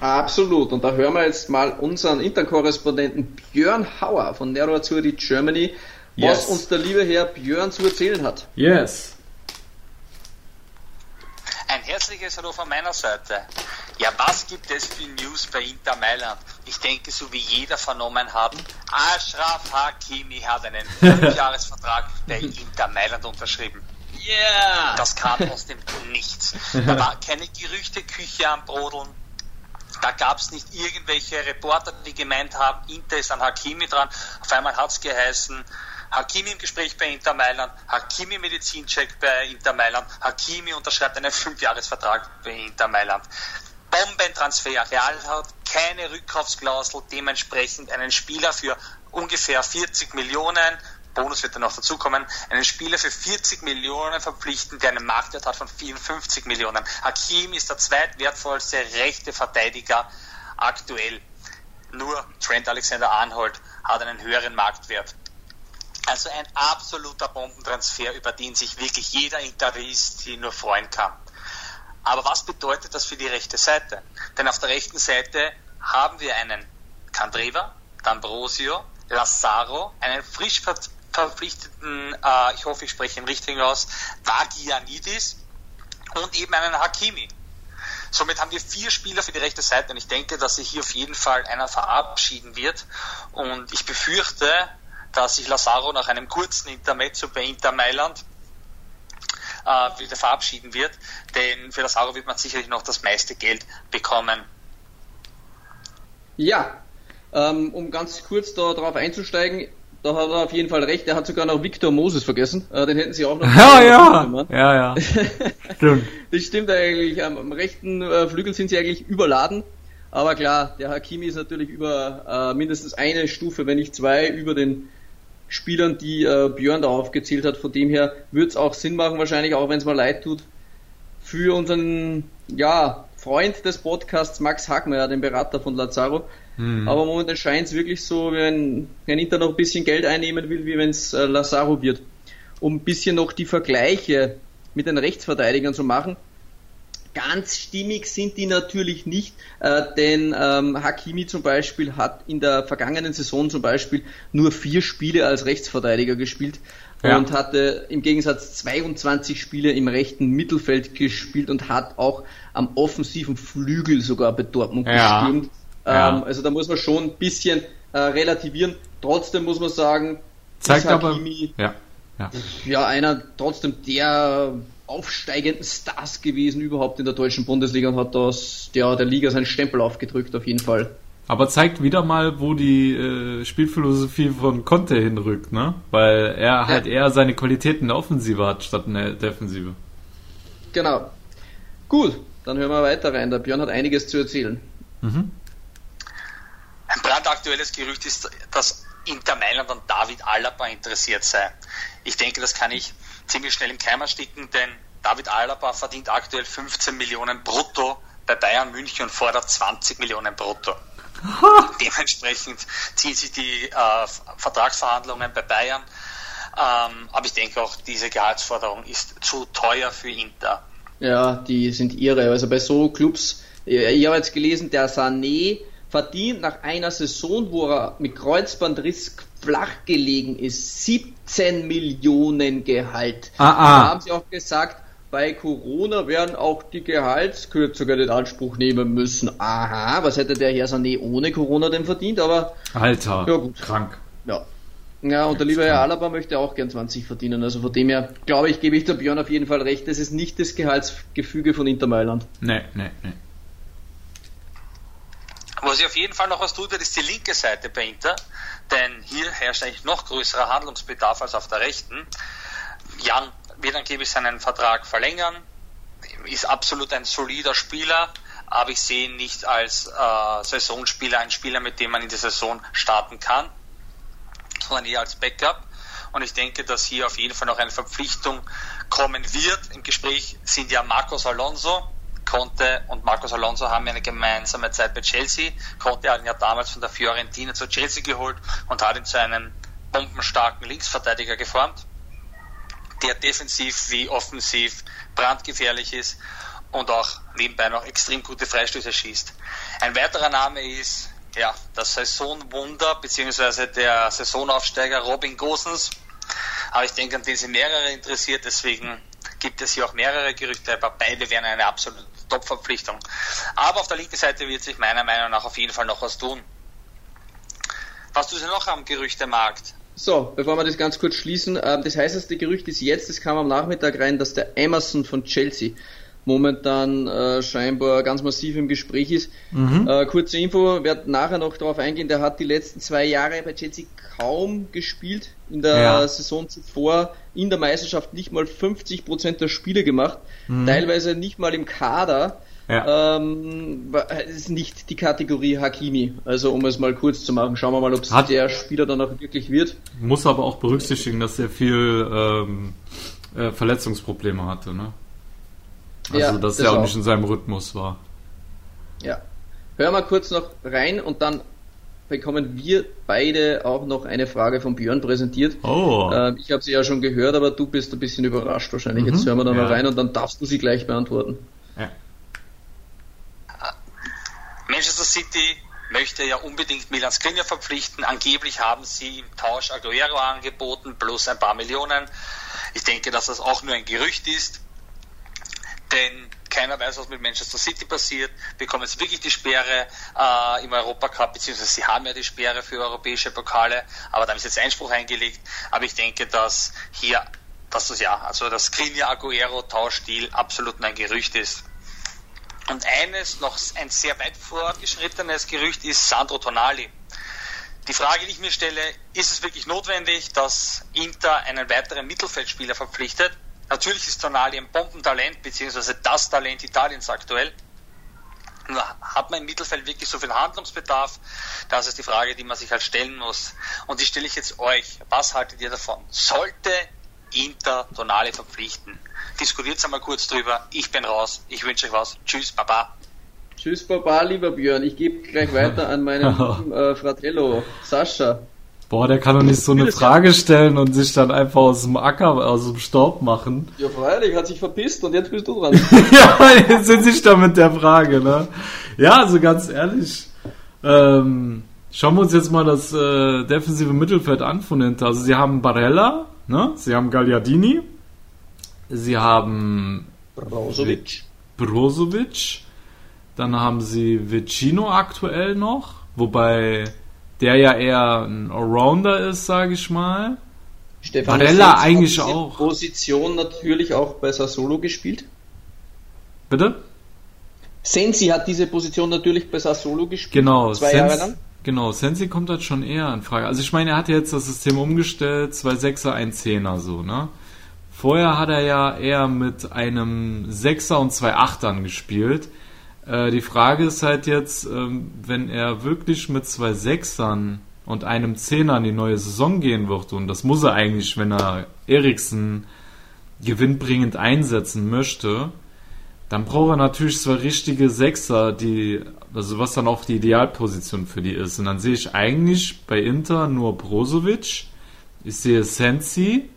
Speaker 3: Absolut. Und da hören wir jetzt mal unseren Interkorrespondenten Björn Hauer von Nero Azzurri Germany, was yes. uns der liebe Herr Björn zu erzählen hat.
Speaker 2: Yes.
Speaker 6: Ein herzliches Hallo von meiner Seite. Ja, was gibt es für News bei Inter Mailand? Ich denke, so wie jeder vernommen haben, Ashraf Hakimi hat einen Fünfjahresvertrag bei Inter Mailand unterschrieben. Yeah! Das kam aus dem Nichts. Da war keine Gerüchteküche am Brodeln. Da gab es nicht irgendwelche Reporter, die gemeint haben, Inter ist an Hakimi dran. Auf einmal hat es geheißen, Hakimi im Gespräch bei Inter Mailand, Hakimi Medizincheck bei Inter Mailand, Hakimi unterschreibt einen Fünfjahresvertrag bei Inter Mailand. Bombentransfer. Real hat keine Rückkaufsklausel, dementsprechend einen Spieler für ungefähr 40 Millionen, Bonus wird dann noch dazukommen, einen Spieler für 40 Millionen verpflichten, der einen Marktwert hat von 54 Millionen. Hakim ist der zweitwertvollste rechte Verteidiger aktuell. Nur Trent Alexander-Arnold hat einen höheren Marktwert. Also ein absoluter Bombentransfer, über den sich wirklich jeder Interist nur freuen kann. Aber was bedeutet das für die rechte Seite? Denn auf der rechten Seite haben wir einen Candreva, D'Ambrosio, Lazaro, einen frisch verpflichteten, äh, ich hoffe, ich spreche ihn richtig aus, Vagianidis und eben einen Hakimi. Somit haben wir vier Spieler für die rechte Seite und ich denke, dass sich hier auf jeden Fall einer verabschieden wird und ich befürchte, dass sich Lazaro nach einem kurzen Intermezzo bei Inter Mailand äh, wieder verabschieden wird, denn für Euro wird man sicherlich noch das meiste Geld bekommen.
Speaker 3: Ja, ähm, um ganz kurz darauf einzusteigen, da hat er auf jeden Fall recht. Er hat sogar noch Victor Moses vergessen. Äh, den hätten sie auch noch.
Speaker 2: Ja, ja. Ja, ja.
Speaker 3: stimmt. das stimmt eigentlich. Am, am rechten äh, Flügel sind sie eigentlich überladen. Aber klar, der Hakimi ist natürlich über äh, mindestens eine Stufe, wenn nicht zwei, über den Spielern, die äh, Björn da aufgezählt hat. Von dem her wird es auch Sinn machen, wahrscheinlich, auch wenn es mal leid tut, für unseren ja, Freund des Podcasts, Max Hagmeier, den Berater von Lazaro. Mhm. Aber momentan scheint es wirklich so, wenn, wenn Inter noch ein bisschen Geld einnehmen will, wie wenn es äh, Lazaro wird. Um ein bisschen noch die Vergleiche mit den Rechtsverteidigern zu machen. Ganz stimmig sind die natürlich nicht, äh, denn ähm, Hakimi zum Beispiel hat in der vergangenen Saison zum Beispiel nur vier Spiele als Rechtsverteidiger gespielt ja. und hatte im Gegensatz 22 Spiele im rechten Mittelfeld gespielt und hat auch am offensiven Flügel sogar bei Dortmund ja. Gestürmt. Ähm, ja. Also da muss man schon ein bisschen äh, relativieren. Trotzdem muss man sagen,
Speaker 2: Zeigt aber, ja.
Speaker 3: Ja. ja, einer trotzdem der aufsteigenden Stars gewesen überhaupt in der deutschen Bundesliga und hat das der, der Liga seinen Stempel aufgedrückt auf jeden Fall.
Speaker 2: Aber zeigt wieder mal, wo die äh, Spielphilosophie von Conte hinrückt, ne? Weil er halt ja. eher seine Qualitäten in der Offensive hat statt in der Defensive.
Speaker 3: Genau. Gut, dann hören wir weiter rein. Der Björn hat einiges zu erzählen. Mhm.
Speaker 6: Ein brandaktuelles Gerücht ist, dass Inter Mailand an David Alaba interessiert sei. Ich denke, das kann ich ziemlich schnell im Keim ersticken, denn David Alaba verdient aktuell 15 Millionen brutto bei Bayern München und fordert 20 Millionen brutto. Dementsprechend ziehen sich die äh, Vertragsverhandlungen bei Bayern. Ähm, aber ich denke auch, diese Gehaltsforderung ist zu teuer für Inter.
Speaker 3: Ja, die sind irre. Also bei so Clubs, ich habe jetzt gelesen, der Sané verdient nach einer Saison, wo er mit Kreuzbandriss flach gelegen ist, 17 Millionen Gehalt. Ah, ah. Da haben sie auch gesagt, bei Corona werden auch die Gehaltskürzungen in Anspruch nehmen müssen. Aha, was hätte der Herr Sané ohne Corona denn verdient? Aber
Speaker 2: Alter, ja gut. krank.
Speaker 3: Ja. Ja, und der liebe Herr Alaba möchte auch gern 20 verdienen. Also von dem her, glaube ich, gebe ich der Björn auf jeden Fall recht. Das ist nicht das Gehaltsgefüge von Inter Mailand.
Speaker 2: Nee, nee, nee.
Speaker 6: Was sich auf jeden Fall noch was tut wird, ist die linke Seite bei Inter, denn hier herrscht eigentlich noch größerer Handlungsbedarf als auf der rechten. Jan wird angeblich seinen Vertrag verlängern, ist absolut ein solider Spieler, aber ich sehe ihn nicht als äh, Saisonspieler, ein Spieler, mit dem man in die Saison starten kann, sondern eher als Backup. Und ich denke, dass hier auf jeden Fall noch eine Verpflichtung kommen wird. Im Gespräch sind ja Marcos Alonso, Conte und Marcos Alonso haben eine gemeinsame Zeit bei Chelsea. Conte hat ihn ja damals von der Fiorentina zu Chelsea geholt und hat ihn zu einem bombenstarken Linksverteidiger geformt, der defensiv wie offensiv brandgefährlich ist und auch nebenbei noch extrem gute Freistöße schießt. Ein weiterer Name ist ja, das Saisonwunder bzw. der Saisonaufsteiger Robin Gosens. Aber ich denke, an den sind mehrere interessiert, deswegen gibt es hier auch mehrere Gerüchte, aber beide wären eine absolut Top-Verpflichtung. Aber auf der linken Seite wird sich meiner Meinung nach auf jeden Fall noch was tun. Was tust du noch am Gerüchtemarkt?
Speaker 3: So, bevor wir das ganz kurz schließen, äh, das heißeste Gerücht ist jetzt, das kam am Nachmittag rein, dass der Emerson von Chelsea momentan äh, scheinbar ganz massiv im Gespräch ist. Mhm. Äh, kurze Info, werde nachher noch darauf eingehen, der hat die letzten zwei Jahre bei Chelsea kaum gespielt, in der ja. Saison zuvor in der Meisterschaft nicht mal 50% der Spiele gemacht, mhm. teilweise nicht mal im Kader. Ja. Ähm, ist nicht die Kategorie Hakimi. Also um es mal kurz zu machen, schauen wir mal, ob es der Spieler dann auch wirklich wird.
Speaker 2: Muss aber auch berücksichtigen, dass er viel ähm, äh, Verletzungsprobleme hatte, ne? Also ja, dass das er auch, auch nicht in seinem Rhythmus war.
Speaker 3: Ja. Hör mal kurz noch rein und dann bekommen wir beide auch noch eine Frage von Björn präsentiert. Oh. Ähm, ich habe sie ja schon gehört, aber du bist ein bisschen überrascht wahrscheinlich. Mhm. Jetzt hören wir da ja. mal rein und dann darfst du sie gleich beantworten. Ja.
Speaker 6: Manchester City möchte ja unbedingt Milan Skriniar verpflichten. Angeblich haben sie im Tausch Aguero angeboten, plus ein paar Millionen. Ich denke, dass das auch nur ein Gerücht ist, denn keiner weiß, was mit Manchester City passiert. Bekommen jetzt wirklich die Sperre äh, im Europacup, beziehungsweise sie haben ja die Sperre für europäische Pokale, aber da ist jetzt Einspruch eingelegt. Aber ich denke, dass hier, dass das ja, also das Skriniar Aguero Tauschstil absolut ein Gerücht ist. Und eines, noch ein sehr weit fortgeschrittenes Gerücht ist Sandro Tonali. Die Frage, die ich mir stelle, ist es wirklich notwendig, dass Inter einen weiteren Mittelfeldspieler verpflichtet? Natürlich ist Tonali ein Bombentalent, beziehungsweise das Talent Italiens aktuell. Nur hat man im Mittelfeld wirklich so viel Handlungsbedarf? Das ist die Frage, die man sich halt stellen muss. Und die stelle ich jetzt euch. Was haltet ihr davon? Sollte Inter Tonali verpflichten? diskutiert einmal kurz drüber. Ich bin raus. Ich wünsche euch was. Tschüss, Baba.
Speaker 3: Tschüss, Baba, lieber Björn. Ich gebe gleich weiter an meinen äh, Fratello, Sascha.
Speaker 2: Boah, der kann doch nicht so eine Frage stellen und sich dann einfach aus dem Acker, aus dem Staub machen.
Speaker 3: Ja, freilich, hat sich verpisst und jetzt bist du dran.
Speaker 2: ja, jetzt sind sich da mit der Frage, ne? Ja, also ganz ehrlich, ähm, schauen wir uns jetzt mal das äh, defensive Mittelfeld an von hinten. Also sie haben Barella, ne? Sie haben Gagliardini, Sie haben
Speaker 3: Brozovic.
Speaker 2: Brozovic. Dann haben sie Vicino aktuell noch, wobei der ja eher ein Allrounder ist, sage ich mal.
Speaker 3: Stefan Barella eigentlich auch. Position natürlich auch bei Sassolo gespielt.
Speaker 2: Bitte?
Speaker 3: Sensi hat diese Position natürlich bei Sassolo gespielt.
Speaker 2: Genau, zwei Sens Jahre lang. Genau, Sensi kommt halt schon eher in Frage. Also ich meine, er hat jetzt das System umgestellt, zwei Sechser, ein Zehner so, ne? Vorher hat er ja eher mit einem Sechser und zwei Achtern gespielt. Äh, die Frage ist halt jetzt, ähm, wenn er wirklich mit zwei Sechsern und einem Zehner in die neue Saison gehen wird, und das muss er eigentlich, wenn er Eriksen gewinnbringend einsetzen möchte, dann braucht er natürlich zwei richtige Sechser, die, also was dann auch die Idealposition für die ist. Und dann sehe ich eigentlich bei Inter nur Brozovic, ich sehe Sensi,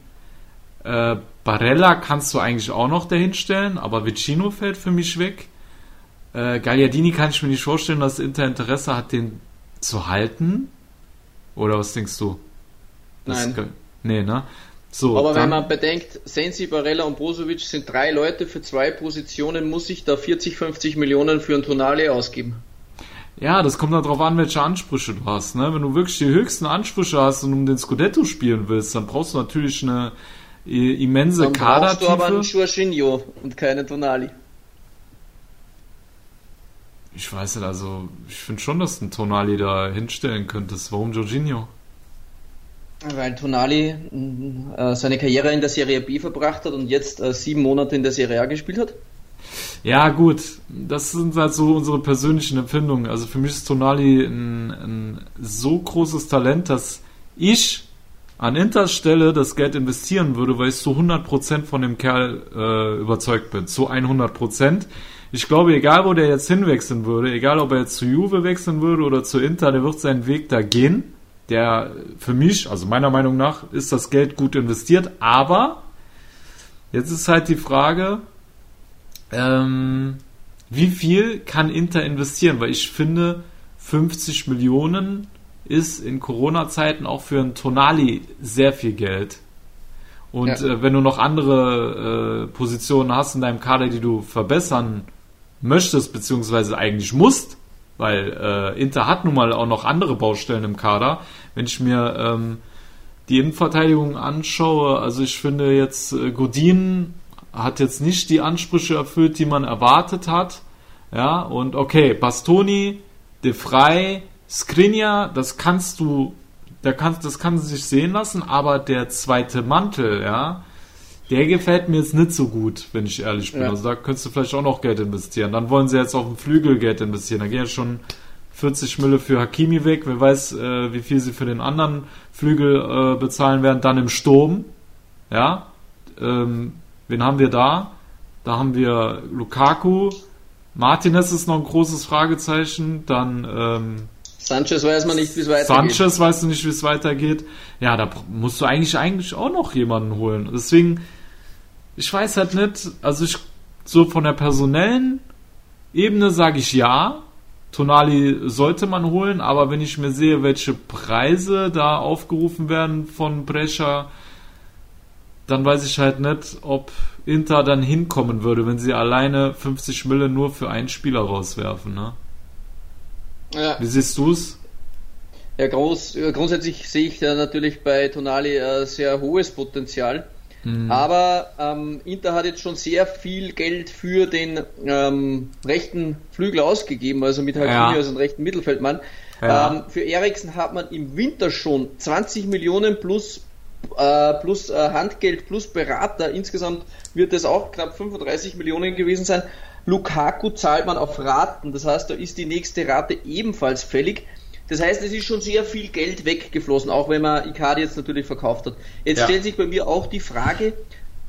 Speaker 2: äh, Barella kannst du eigentlich auch noch dahinstellen, aber Vicino fällt für mich weg. Äh, Gagliardini kann ich mir nicht vorstellen, dass Inter Interesse hat, den zu halten. Oder was denkst du?
Speaker 3: Das Nein.
Speaker 2: nee, ne?
Speaker 3: So, aber dann, wenn man bedenkt, Sensi, Barella und Brozovic sind drei Leute für zwei Positionen, muss ich da 40, 50 Millionen für ein Tonale ausgeben.
Speaker 2: Ja, das kommt darauf an, welche Ansprüche du hast. Ne? Wenn du wirklich die höchsten Ansprüche hast und um den Scudetto spielen willst, dann brauchst du natürlich eine immense Dann Kadertiefe.
Speaker 3: Dann brauchst du aber einen Jorginho und keine Tonali.
Speaker 2: Ich weiß nicht, also ich finde schon, dass du einen Tonali da hinstellen könntest. Warum Jorginho?
Speaker 3: Weil Tonali äh, seine Karriere in der Serie B verbracht hat und jetzt äh, sieben Monate in der Serie A gespielt hat.
Speaker 2: Ja, gut, das sind halt so unsere persönlichen Empfindungen. Also für mich ist Tonali ein, ein so großes Talent, dass ich an Inters Stelle das Geld investieren würde, weil ich zu 100% von dem Kerl äh, überzeugt bin. Zu 100%. Ich glaube, egal wo der jetzt hinwechseln würde, egal ob er jetzt zu Juve wechseln würde oder zu Inter, der wird seinen Weg da gehen. Der für mich, also meiner Meinung nach, ist das Geld gut investiert. Aber jetzt ist halt die Frage, ähm, wie viel kann Inter investieren? Weil ich finde, 50 Millionen ist in Corona-Zeiten auch für ein Tonali sehr viel Geld. Und ja. äh, wenn du noch andere äh, Positionen hast in deinem Kader, die du verbessern möchtest, beziehungsweise eigentlich musst, weil äh, Inter hat nun mal auch noch andere Baustellen im Kader. Wenn ich mir ähm, die Innenverteidigung anschaue, also ich finde jetzt äh, Godin hat jetzt nicht die Ansprüche erfüllt, die man erwartet hat. Ja, und okay, Bastoni, De Frey, Skriniar, das kannst du, der kann, das kann sich sehen lassen, aber der zweite Mantel, ja, der gefällt mir jetzt nicht so gut, wenn ich ehrlich bin. Ja. Also da könntest du vielleicht auch noch Geld investieren. Dann wollen sie jetzt auf den Flügel Geld investieren. Da gehen ja schon 40 Mille für Hakimi weg. Wer weiß, äh, wie viel sie für den anderen Flügel äh, bezahlen werden. Dann im Sturm. Ja. Ähm, wen haben wir da? Da haben wir Lukaku. Martinez ist noch ein großes Fragezeichen. Dann ähm,
Speaker 3: Sanchez weiß man nicht, wie es weitergeht.
Speaker 2: Sanchez weißt du nicht, wie es weitergeht. Ja, da musst du eigentlich eigentlich auch noch jemanden holen. Deswegen, ich weiß halt nicht, also ich so von der personellen Ebene sage ich ja. Tonali sollte man holen, aber wenn ich mir sehe, welche Preise da aufgerufen werden von Brescia, dann weiß ich halt nicht, ob Inter dann hinkommen würde, wenn sie alleine 50 Mille nur für einen Spieler rauswerfen. Ne? Ja. Wie siehst du es?
Speaker 3: Ja, groß, grundsätzlich sehe ich da natürlich bei Tonali äh, sehr hohes Potenzial. Mhm. Aber ähm, Inter hat jetzt schon sehr viel Geld für den ähm, rechten Flügel ausgegeben, also mit Hakimi ja. als rechten Mittelfeldmann. Ja. Ähm, für Eriksen hat man im Winter schon 20 Millionen plus, äh, plus äh, Handgeld plus Berater. Insgesamt wird es auch knapp 35 Millionen gewesen sein. Lukaku zahlt man auf Raten, das heißt, da ist die nächste Rate ebenfalls fällig. Das heißt, es ist schon sehr viel Geld weggeflossen, auch wenn man Icardi jetzt natürlich verkauft hat. Jetzt ja. stellt sich bei mir auch die Frage,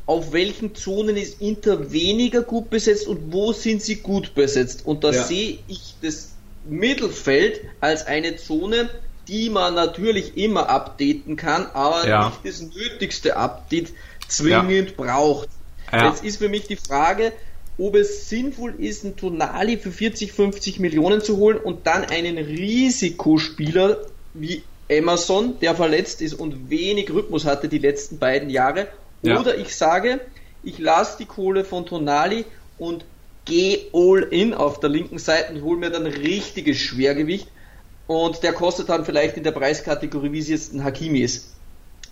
Speaker 3: auf welchen Zonen ist Inter weniger gut besetzt und wo sind sie gut besetzt? Und da ja. sehe ich das Mittelfeld als eine Zone, die man natürlich immer updaten kann, aber ja. nicht das nötigste Update zwingend braucht. Jetzt ist für mich die Frage, ob es sinnvoll ist, einen Tonali für 40, 50 Millionen zu holen und dann einen Risikospieler wie Amazon, der verletzt ist und wenig Rhythmus hatte die letzten beiden Jahre. Ja. Oder ich sage, ich lasse die Kohle von Tonali und gehe all in auf der linken Seite und hole mir dann richtiges Schwergewicht. Und der kostet dann vielleicht in der Preiskategorie, wie es jetzt ein Hakimi ist.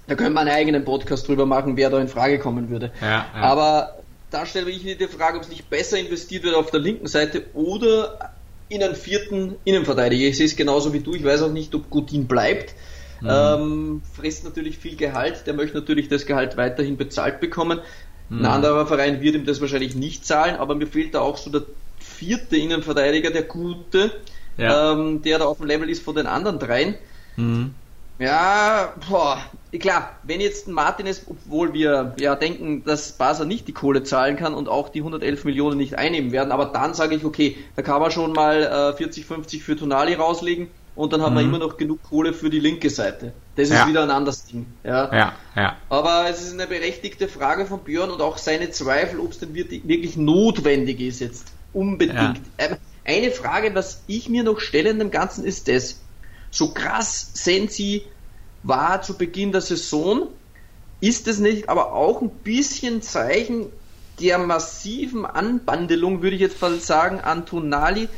Speaker 3: Da können wir einen eigenen Podcast drüber machen, wer da in Frage kommen würde. Ja, ja. Aber da stelle ich mir die Frage, ob es nicht besser investiert wird auf der linken Seite oder in einen vierten Innenverteidiger. Ich sehe es genauso wie du. Ich weiß auch nicht, ob Gutin bleibt. Mhm. Ähm, frisst natürlich viel Gehalt. Der möchte natürlich das Gehalt weiterhin bezahlt bekommen. Mhm. Ein anderer Verein wird ihm das wahrscheinlich nicht zahlen, aber mir fehlt da auch so der vierte Innenverteidiger, der gute, ja. ähm, der da auf dem Level ist von den anderen dreien. Mhm. Ja, boah, klar, wenn jetzt ein Martinez, obwohl wir ja denken, dass Barca nicht die Kohle zahlen kann und auch die 111 Millionen nicht einnehmen werden, aber dann sage ich, okay, da kann man schon mal äh, 40, 50 für Tonali rauslegen und dann haben mhm. wir immer noch genug Kohle für die linke Seite. Das ist ja. wieder ein anderes Ding. Ja.
Speaker 2: ja, ja.
Speaker 3: Aber es ist eine berechtigte Frage von Björn und auch seine Zweifel, ob es denn wirklich notwendig ist jetzt. Unbedingt. Ja. Ähm, eine Frage, was ich mir noch stelle in dem Ganzen, ist das. So krass Sensi war zu Beginn der Saison, ist es nicht aber auch ein bisschen Zeichen der massiven Anbandelung, würde ich jetzt mal sagen, an Tonali,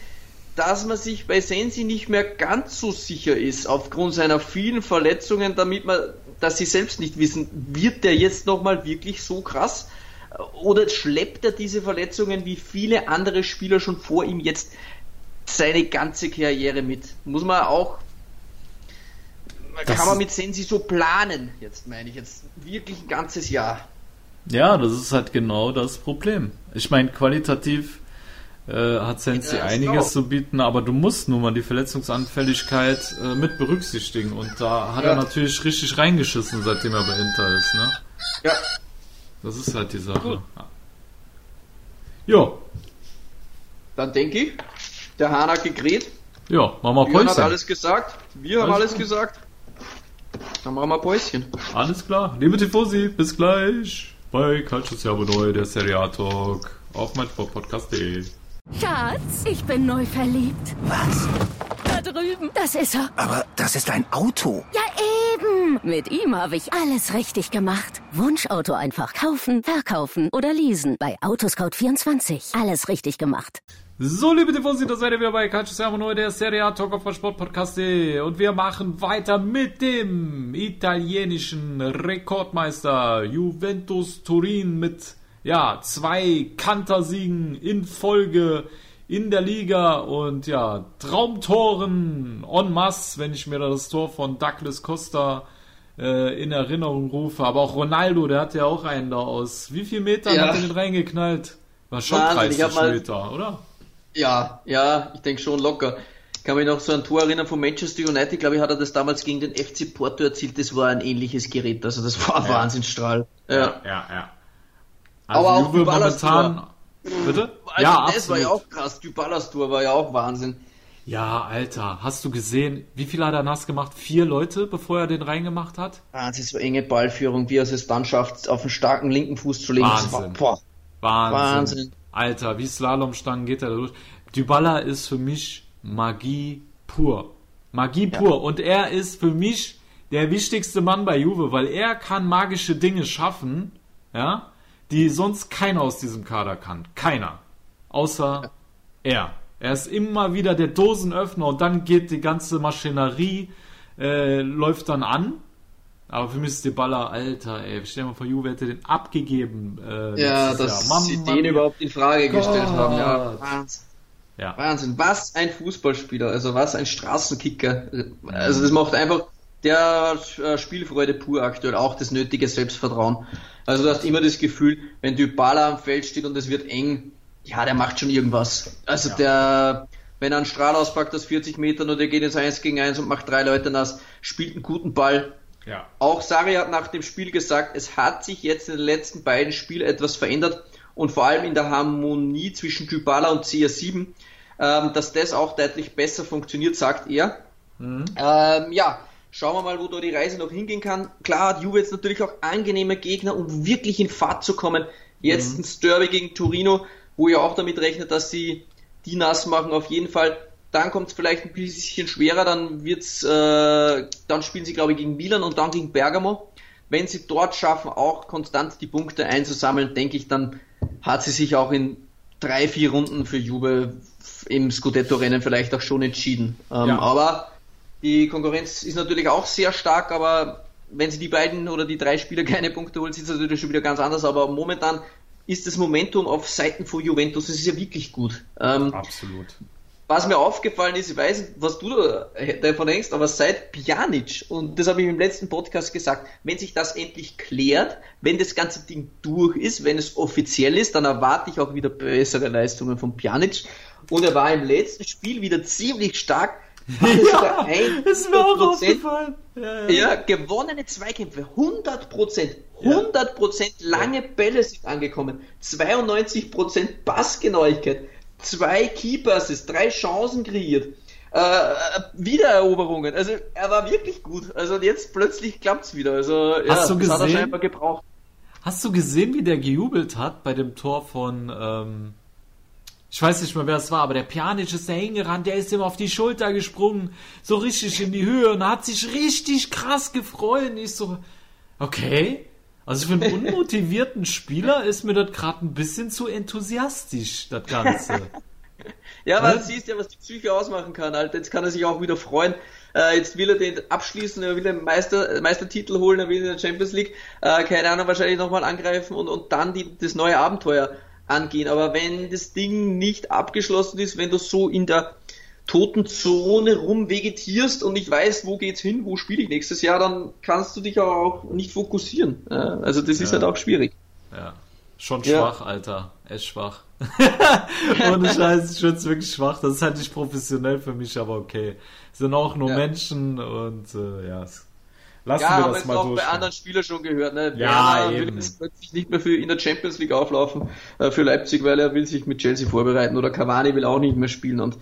Speaker 3: dass man sich bei Sensi nicht mehr ganz so sicher ist, aufgrund seiner vielen Verletzungen, damit man, dass sie selbst nicht wissen, wird der jetzt nochmal wirklich so krass? Oder schleppt er diese Verletzungen wie viele andere Spieler schon vor ihm jetzt seine ganze Karriere mit? Muss man auch das kann man mit Sensi so planen, jetzt meine ich, jetzt wirklich ein ganzes Jahr.
Speaker 2: Ja, das ist halt genau das Problem. Ich meine, qualitativ äh, hat Sensi ja, einiges genau. zu bieten, aber du musst nun mal die Verletzungsanfälligkeit äh, mit berücksichtigen und da hat ja. er natürlich richtig reingeschissen, seitdem er bei Inter ist, ne?
Speaker 3: Ja.
Speaker 2: Das ist halt die Sache. Gut. Ja.
Speaker 3: Dann denke ich, der Hahn hat.
Speaker 2: Ja, machen wir
Speaker 3: Päuschen. hat alles gesagt. Wir alles haben alles gut. gesagt. Dann machen wir ein Päuschen.
Speaker 2: Alles klar. Liebe Tifosi, bis gleich bei Calcio Servo Neu, der Serie A Talk auf meinsportpodcast.de.
Speaker 4: Schatz, ich bin neu verliebt.
Speaker 7: Was?
Speaker 4: Da drüben. Das ist er.
Speaker 7: Aber das ist ein Auto.
Speaker 4: Ja. Leben. Mit ihm habe ich alles richtig gemacht. Wunschauto einfach kaufen, verkaufen oder leasen. Bei Autoscout24. Alles richtig gemacht.
Speaker 2: So, liebe Tifosi, da seid ihr wieder bei Calcio Siamo der Serie A Talk of Sport Podcast. Und wir machen weiter mit dem italienischen Rekordmeister Juventus Turin mit, ja, zwei Kantersiegen in Folge in der Liga und ja, Traumtoren en masse, wenn ich mir das Tor von Douglas Costa äh, in Erinnerung rufe. Aber auch Ronaldo, der hat ja auch einen da aus. Wie viel Metern ja. hat er den reingeknallt? War schon Wahnsinn, 30 Meter, oder?
Speaker 3: Ja, ja, ich denke schon locker. Ich kann mich noch so an ein Tor erinnern von Manchester United, glaube ich, hat er das damals gegen den FC Porto erzielt. Das war ein ähnliches Gerät, also das war ein ja. Wahnsinnsstrahl.
Speaker 2: Ja, ja, ja. ja. Also Aber auch momentan.
Speaker 3: Bitte? Also ja, das absolut. war ja auch krass. Dybalas Tor war ja auch Wahnsinn.
Speaker 2: Ja, Alter, hast du gesehen, wie viel hat er nass gemacht? Vier Leute, bevor er den reingemacht hat?
Speaker 3: Ah, das war enge Ballführung, wie er es dann schafft, auf einen starken linken Fuß zu legen.
Speaker 2: Wahnsinn. War, Wahnsinn. Wahnsinn. Alter, wie Slalomstangen geht er da durch. Dybala ist für mich Magie pur. Magie pur. Ja. Und er ist für mich der wichtigste Mann bei Juve, weil er kann magische Dinge schaffen, ja, die sonst keiner aus diesem Kader kann. Keiner. Außer er. Er ist immer wieder der Dosenöffner und dann geht die ganze Maschinerie, äh, läuft dann an aber für mich ist Baller, Alter, ey. Stell dir mal vor, Juve hätte den abgegeben.
Speaker 3: Äh, ja, dass Mann, sie Mann, den überhaupt in Frage Gott. gestellt haben. Ja, Wahnsinn. Ja. Wahnsinn. Was ein Fußballspieler, also was ein Straßenkicker. Also das macht einfach der äh, Spielfreude pur aktuell, auch das nötige Selbstvertrauen. Also du hast immer das Gefühl, wenn Dybala am Feld steht und es wird eng, ja, der macht schon irgendwas. Also ja. der, wenn er einen Strahl auspackt aus 40 Metern und der geht ins 1 gegen 1 und macht drei Leute nass, spielt einen guten Ball, ja. Auch Sari hat nach dem Spiel gesagt, es hat sich jetzt in den letzten beiden Spielen etwas verändert und vor allem in der Harmonie zwischen Dybala und CR7, ähm, dass das auch deutlich besser funktioniert, sagt er. Mhm. Ähm, ja, schauen wir mal, wo da die Reise noch hingehen kann. Klar hat Juve jetzt natürlich auch angenehme Gegner, um wirklich in Fahrt zu kommen. Jetzt mhm. ein Derby gegen Torino, wo ihr auch damit rechnet, dass sie die nass machen, auf jeden Fall. Dann kommt es vielleicht ein bisschen schwerer, dann wird's, äh, dann spielen sie glaube ich gegen Milan und dann gegen Bergamo. Wenn sie dort schaffen, auch konstant die Punkte einzusammeln, denke ich, dann hat sie sich auch in drei, vier Runden für Juve im Scudetto-Rennen vielleicht auch schon entschieden. Ähm, ja. Aber die Konkurrenz ist natürlich auch sehr stark, aber wenn sie die beiden oder die drei Spieler keine Punkte holen, sieht es natürlich schon wieder ganz anders. Aber momentan ist das Momentum auf Seiten von Juventus, es ist ja wirklich gut.
Speaker 2: Ähm, Absolut
Speaker 3: was mir aufgefallen ist, ich weiß nicht, was du davon denkst, aber seit Pjanic, und das habe ich im letzten Podcast gesagt, wenn sich das endlich klärt, wenn das ganze Ding durch ist, wenn es offiziell ist, dann erwarte ich auch wieder bessere Leistungen von Pjanic. Und er war im letzten Spiel wieder ziemlich stark.
Speaker 2: Ja, ist mir auch aufgefallen.
Speaker 3: Ja, ja. ja, gewonnene Zweikämpfe, 100 Prozent, 100 Prozent lange Bälle sind angekommen, 92 Prozent Passgenauigkeit zwei Keepers, drei Chancen kreiert. Äh, Wiedereroberungen. Also er war wirklich gut. Also jetzt plötzlich klappt's wieder. Also
Speaker 2: ja, Hast du gesehen?
Speaker 3: hat er scheinbar gebraucht.
Speaker 2: Hast du gesehen, wie der gejubelt hat bei dem Tor von ähm, ich weiß nicht mehr, wer es war, aber der Pjanic ist da hingerannt, der ist ihm auf die Schulter gesprungen, so richtig in die Höhe und hat sich richtig krass gefreut. Und ich so, okay, also für einen unmotivierten Spieler ist mir das gerade ein bisschen zu enthusiastisch, das Ganze.
Speaker 3: ja, weil du siehst ja, was die Psyche ausmachen kann. Alter. Jetzt kann er sich auch wieder freuen. Äh, jetzt will er den abschließen, er will den Meister, Meistertitel holen, er will in der Champions League, äh, keine Ahnung, wahrscheinlich nochmal angreifen und, und dann die, das neue Abenteuer angehen. Aber wenn das Ding nicht abgeschlossen ist, wenn du so in der toten Zone rumvegetierst und nicht weißt, wo geht's hin, wo spiele ich nächstes Jahr, dann kannst du dich auch nicht fokussieren. Also das ist ja. halt auch schwierig.
Speaker 2: Ja. Schon schwach, ja. Alter. Echt schwach. Ohne Scheiß, es wirklich schwach. Das ist halt nicht professionell für mich, aber okay. Sind auch nur ja. Menschen und äh, ja,
Speaker 3: lassen ja, wir das mal auch bei anderen Spielern schon gehört. Ne?
Speaker 2: Ja, Werner will
Speaker 3: jetzt plötzlich nicht mehr für in der Champions League auflaufen äh, für Leipzig, weil er will sich mit Chelsea vorbereiten oder Cavani will auch nicht mehr spielen und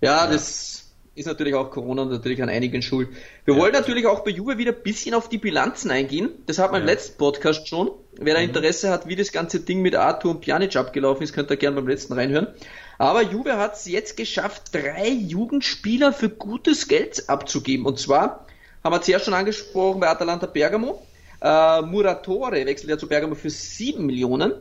Speaker 3: ja, das ist natürlich auch Corona natürlich an einigen schuld. Wir ja. wollen natürlich auch bei Juve wieder ein bisschen auf die Bilanzen eingehen. Das hat man im letzten Podcast schon. Wer da mhm. Interesse hat, wie das ganze Ding mit Arthur und Pjanic abgelaufen ist, könnt ihr gerne beim letzten reinhören. Aber Juve hat es jetzt geschafft, drei Jugendspieler für gutes Geld abzugeben. Und zwar haben wir zuerst schon angesprochen bei Atalanta Bergamo. Äh, Muratore wechselt ja zu Bergamo für 7 Millionen.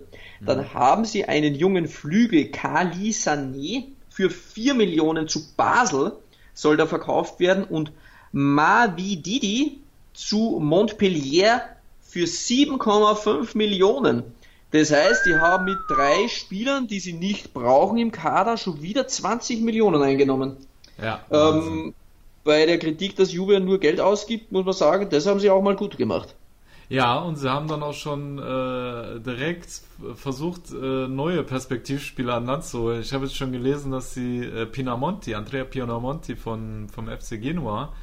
Speaker 3: Dann mhm. haben sie einen jungen Flügel, Kali Sané, für 4 Millionen zu Basel soll da verkauft werden und Mavi Didi zu Montpellier für 7,5 Millionen. Das heißt, die haben mit drei Spielern, die sie nicht brauchen im Kader, schon wieder 20 Millionen eingenommen. Ja, ähm, bei der Kritik, dass Juve nur Geld ausgibt, muss man sagen, das haben sie auch mal gut gemacht.
Speaker 2: Ja, und sie haben dann auch schon äh, direkt versucht, äh, neue Perspektivspieler an Land zu holen. Ich habe jetzt schon gelesen, dass sie äh, Pinamonti, Andrea Pinamonti von, vom FC Genua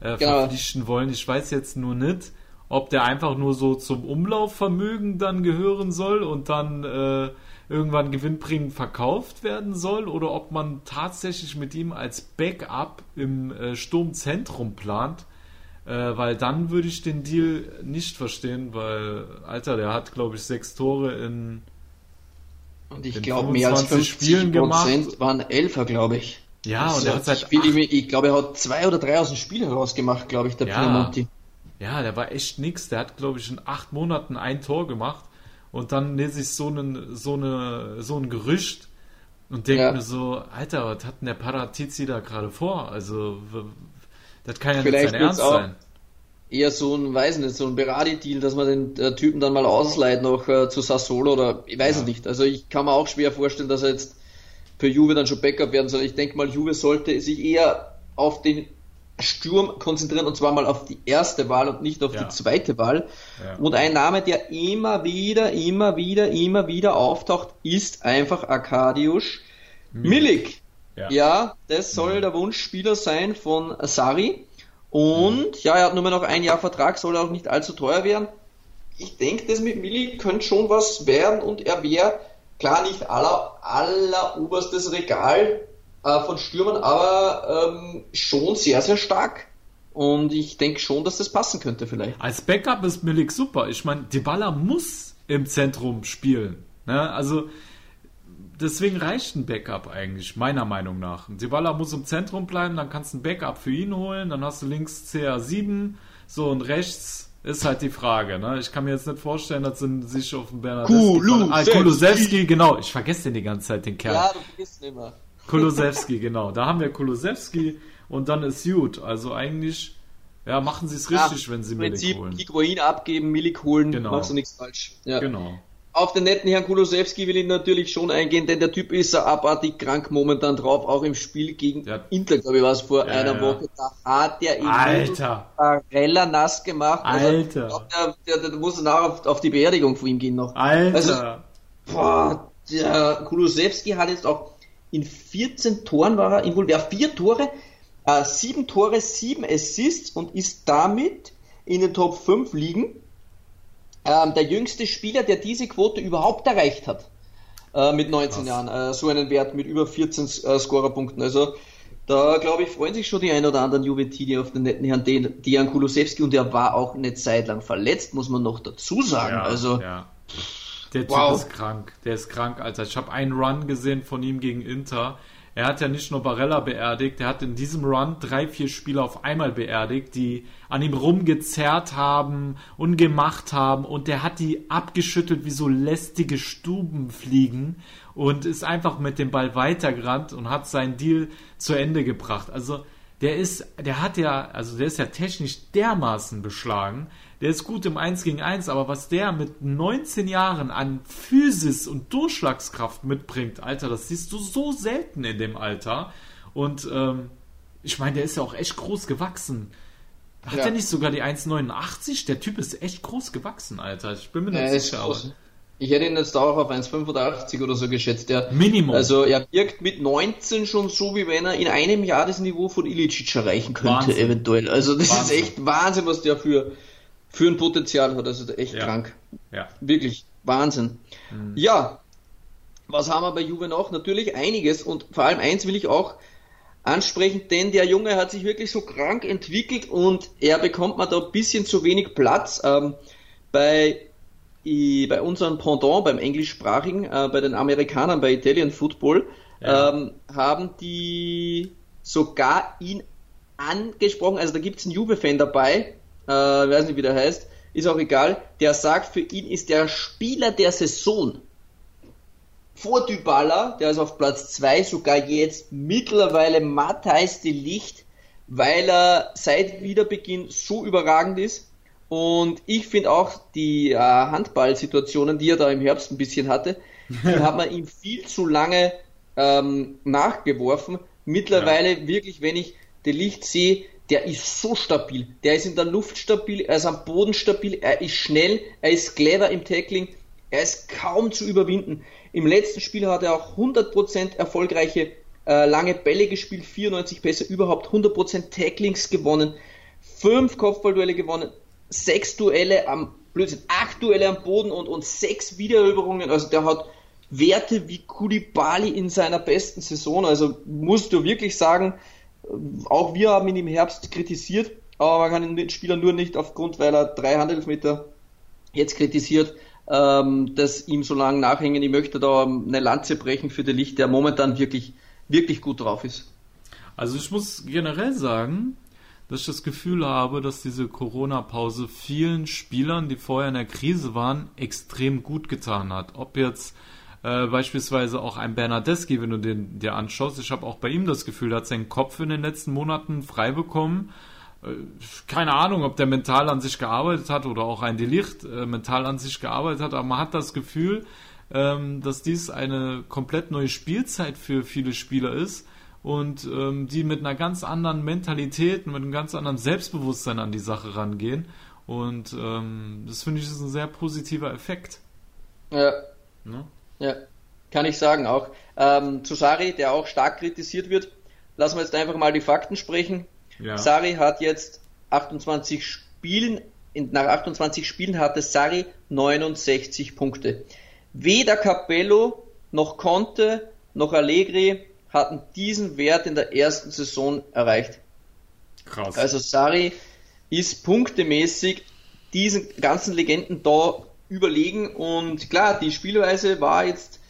Speaker 2: äh, genau. verpflichten wollen. Ich weiß jetzt nur nicht, ob der einfach nur so zum Umlaufvermögen dann gehören soll und dann äh, irgendwann gewinnbringend verkauft werden soll oder ob man tatsächlich mit ihm als Backup im äh, Sturmzentrum plant äh, weil dann würde ich den Deal nicht verstehen, weil, Alter, der hat, glaube ich, sechs Tore in.
Speaker 3: Und ich glaube, mehr als 50 Spielen gemacht. waren Elfer, glaube ich.
Speaker 2: Ja, das und er hat seit.
Speaker 3: Ich, ich, ich glaube, er hat zwei oder drei aus dem Spiel herausgemacht, glaube ich, der
Speaker 2: ja. Pinamonti. Ja, der war echt nix. Der hat, glaube ich, in acht Monaten ein Tor gemacht. Und dann lese ich so, einen, so, eine, so ein Gerücht und denke ja. mir so, Alter, was hat denn der Paratizi da gerade vor? Also, das kann ja Vielleicht nicht sein Ernst sein.
Speaker 3: Eher so ein, weiß nicht, so ein Berardi-Deal, dass man den äh, Typen dann mal ausleiht noch äh, zu Sassolo oder ich weiß ja. es nicht. Also ich kann mir auch schwer vorstellen, dass er jetzt für Juve dann schon Backup werden soll. Ich denke mal, Juve sollte sich eher auf den Sturm konzentrieren und zwar mal auf die erste Wahl und nicht auf ja. die zweite Wahl. Ja. Und ein Name, der immer wieder, immer wieder, immer wieder auftaucht, ist einfach Arkadiusz Milik. Ja, ja das soll mhm. der Wunschspieler sein von Sari. Und mhm. ja, er hat nur mehr noch ein Jahr Vertrag, soll auch nicht allzu teuer werden. Ich denke, das mit Milli könnte schon was werden und er wäre klar nicht aller, aller oberstes Regal äh, von Stürmern, aber ähm, schon sehr, sehr stark. Und ich denke schon, dass das passen könnte vielleicht.
Speaker 2: Als Backup ist Milik super. Ich meine, Dybala muss im Zentrum spielen. Ne? Also deswegen reicht ein Backup eigentlich, meiner Meinung nach. Dybala muss im Zentrum bleiben, dann kannst du ein Backup für ihn holen, dann hast du links CR7, so und rechts ist halt die Frage. Ne? Ich kann mir jetzt nicht vorstellen, dass sie sich auf den
Speaker 3: Bernardeschi...
Speaker 2: Ah, Kulusewski, genau. Ich vergesse den die ganze Zeit, den Kerl.
Speaker 3: Ja, du vergisst ihn immer.
Speaker 2: Kulusewski, genau. Da haben wir Kulusewski und dann ist gut. Also eigentlich... Ja, machen sie es richtig, ja, wenn sie Milik holen.
Speaker 3: Higuain abgeben, Milik holen, genau. machst du nichts falsch.
Speaker 2: Ja. Genau
Speaker 3: auf den netten Herrn Kulosewski will ich natürlich schon eingehen, denn der Typ ist abartig krank momentan drauf, auch im Spiel gegen ja. Inter, glaube ich, war es vor ja, einer ja. Woche. Da hat der
Speaker 2: Alter.
Speaker 3: nass gemacht.
Speaker 2: Also, Alter.
Speaker 3: Also, der, der, der, muss nachher auf, auf, die Beerdigung von ihm gehen noch.
Speaker 2: Alter. Also,
Speaker 3: boah, der Kulosewski hat jetzt auch in 14 Toren war er involviert. Vier Tore, äh, sieben Tore, sieben Assists und ist damit in den Top 5 liegen ähm, der jüngste Spieler, der diese Quote überhaupt erreicht hat. Äh, mit 19 Krass. Jahren. Äh, so einen Wert mit über 14 äh, Scorerpunkten. Also da glaube ich, freuen sich schon die ein oder anderen Juventini auf den netten Herrn Dejan Kulusewski und er war auch eine Zeit lang verletzt, muss man noch dazu sagen. Ja, also ja.
Speaker 2: Der Typ wow. ist krank. Der ist krank, Alter. Ich habe einen Run gesehen von ihm gegen Inter. Er hat ja nicht nur Barella beerdigt, er hat in diesem Run drei, vier Spieler auf einmal beerdigt, die an ihm rumgezerrt haben und gemacht haben und der hat die abgeschüttelt wie so lästige Stubenfliegen und ist einfach mit dem Ball weitergerannt und hat seinen Deal zu Ende gebracht. Also der ist, der hat ja, also der ist ja technisch dermaßen beschlagen, der ist gut im 1 gegen 1, aber was der mit 19 Jahren an Physis und Durchschlagskraft mitbringt, Alter, das siehst du so selten in dem Alter. Und ähm, ich meine, der ist ja auch echt groß gewachsen. Hat ja. er nicht sogar die 1,89? Der Typ ist echt groß gewachsen, Alter. Ich bin mir nicht ja, sicher.
Speaker 3: Ich hätte ihn jetzt auch auf 1,85 oder so geschätzt. Der,
Speaker 2: Minimum.
Speaker 3: Also er wirkt mit 19 schon so, wie wenn er in einem Jahr das Niveau von Ilicic erreichen könnte, Wahnsinn. eventuell. Also das Wahnsinn. ist echt Wahnsinn, was der für, für ein Potenzial hat. Also echt ja. krank.
Speaker 2: Ja.
Speaker 3: Wirklich Wahnsinn. Mhm. Ja, was haben wir bei Juve noch? Natürlich einiges und vor allem eins will ich auch ansprechen, denn der Junge hat sich wirklich so krank entwickelt und er bekommt man da ein bisschen zu wenig Platz. Ähm, bei, i, bei unserem Pendant, beim englischsprachigen, äh, bei den Amerikanern, bei Italian Football, ja. ähm, haben die sogar ihn angesprochen, also da gibt es einen Juve-Fan dabei, äh, weiß nicht wie der heißt, ist auch egal, der sagt, für ihn ist der Spieler der Saison vor Dybala, der ist auf Platz 2, sogar jetzt mittlerweile Matthijs de Licht, weil er seit Wiederbeginn so überragend ist. Und ich finde auch die äh, Handballsituationen, die er da im Herbst ein bisschen hatte, die hat man ihm viel zu lange ähm, nachgeworfen. Mittlerweile ja. wirklich, wenn ich de Licht sehe, der ist so stabil. Der ist in der Luft stabil, er ist am Boden stabil, er ist schnell, er ist clever im Tackling, er ist kaum zu überwinden. Im letzten Spiel hat er auch 100% erfolgreiche äh, lange Bälle gespielt, 94 Pässe, überhaupt 100% Tacklings gewonnen, 5 Kopfballduelle gewonnen, 6 Duelle am Blödsinn, 8 Duelle am Boden und, und 6 Wiedereroberungen. Also der hat Werte wie Kulibali in seiner besten Saison. Also musst du wirklich sagen, auch wir haben ihn im Herbst kritisiert, aber man kann den Spieler nur nicht aufgrund, weil er drei Handelfmeter jetzt kritisiert, ähm, dass ihm so lange nachhängen. Ich möchte da eine Lanze brechen für den Licht, der momentan wirklich, wirklich gut drauf ist.
Speaker 2: Also ich muss generell sagen, dass ich das Gefühl habe, dass diese Corona-Pause vielen Spielern, die vorher in der Krise waren, extrem gut getan hat. Ob jetzt äh, beispielsweise auch ein Bernardeschi, wenn du den dir anschaust. Ich habe auch bei ihm das Gefühl, er hat seinen Kopf in den letzten Monaten frei bekommen. Äh, keine Ahnung, ob der mental an sich gearbeitet hat oder auch ein Delicht äh, mental an sich gearbeitet hat, aber man hat das Gefühl, ähm, dass dies eine komplett neue Spielzeit für viele Spieler ist und ähm, die mit einer ganz anderen Mentalität, mit einem ganz anderen Selbstbewusstsein an die Sache rangehen. Und ähm, das finde ich ist ein sehr positiver Effekt.
Speaker 3: Ja. Ne? Ja, kann ich sagen auch. Ähm, zu Sari, der auch stark kritisiert wird, lassen wir jetzt einfach mal die Fakten sprechen. Ja. Sari hat jetzt 28 Spielen, nach 28 Spielen hatte Sari 69 Punkte. Weder Capello noch Conte noch Allegri hatten diesen Wert in der ersten Saison erreicht. Krass. Also Sari ist punktemäßig diesen ganzen Legenden da überlegen und klar, die Spielweise war jetzt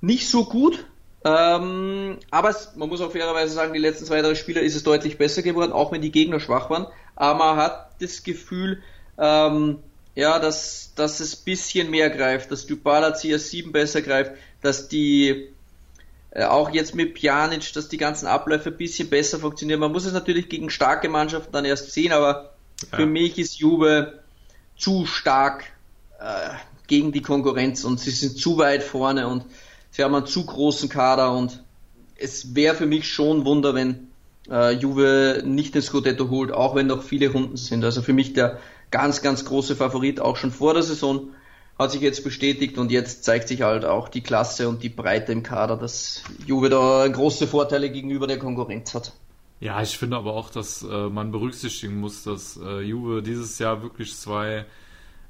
Speaker 3: nicht so gut, ähm, aber es, man muss auch fairerweise sagen, die letzten zwei, drei Spieler ist es deutlich besser geworden, auch wenn die Gegner schwach waren. Aber man hat das Gefühl, ähm, ja, dass, dass es bisschen mehr greift, dass Dybala CS7 besser greift, dass die äh, auch jetzt mit Pjanic, dass die ganzen Abläufe ein bisschen besser funktionieren. Man muss es natürlich gegen starke Mannschaften dann erst sehen, aber ja. für mich ist Juve zu stark äh, gegen die Konkurrenz und sie sind zu weit vorne und sie haben einen zu großen Kader und es wäre für mich schon ein Wunder, wenn äh, Juve nicht den Scudetto holt, auch wenn noch viele Runden sind. Also für mich der ganz, ganz große Favorit auch schon vor der Saison hat sich jetzt bestätigt und jetzt zeigt sich halt auch die Klasse und die Breite im Kader, dass Juve da große Vorteile gegenüber der Konkurrenz hat.
Speaker 2: Ja, ich finde aber auch, dass äh, man berücksichtigen muss, dass äh, Juve dieses Jahr wirklich zwei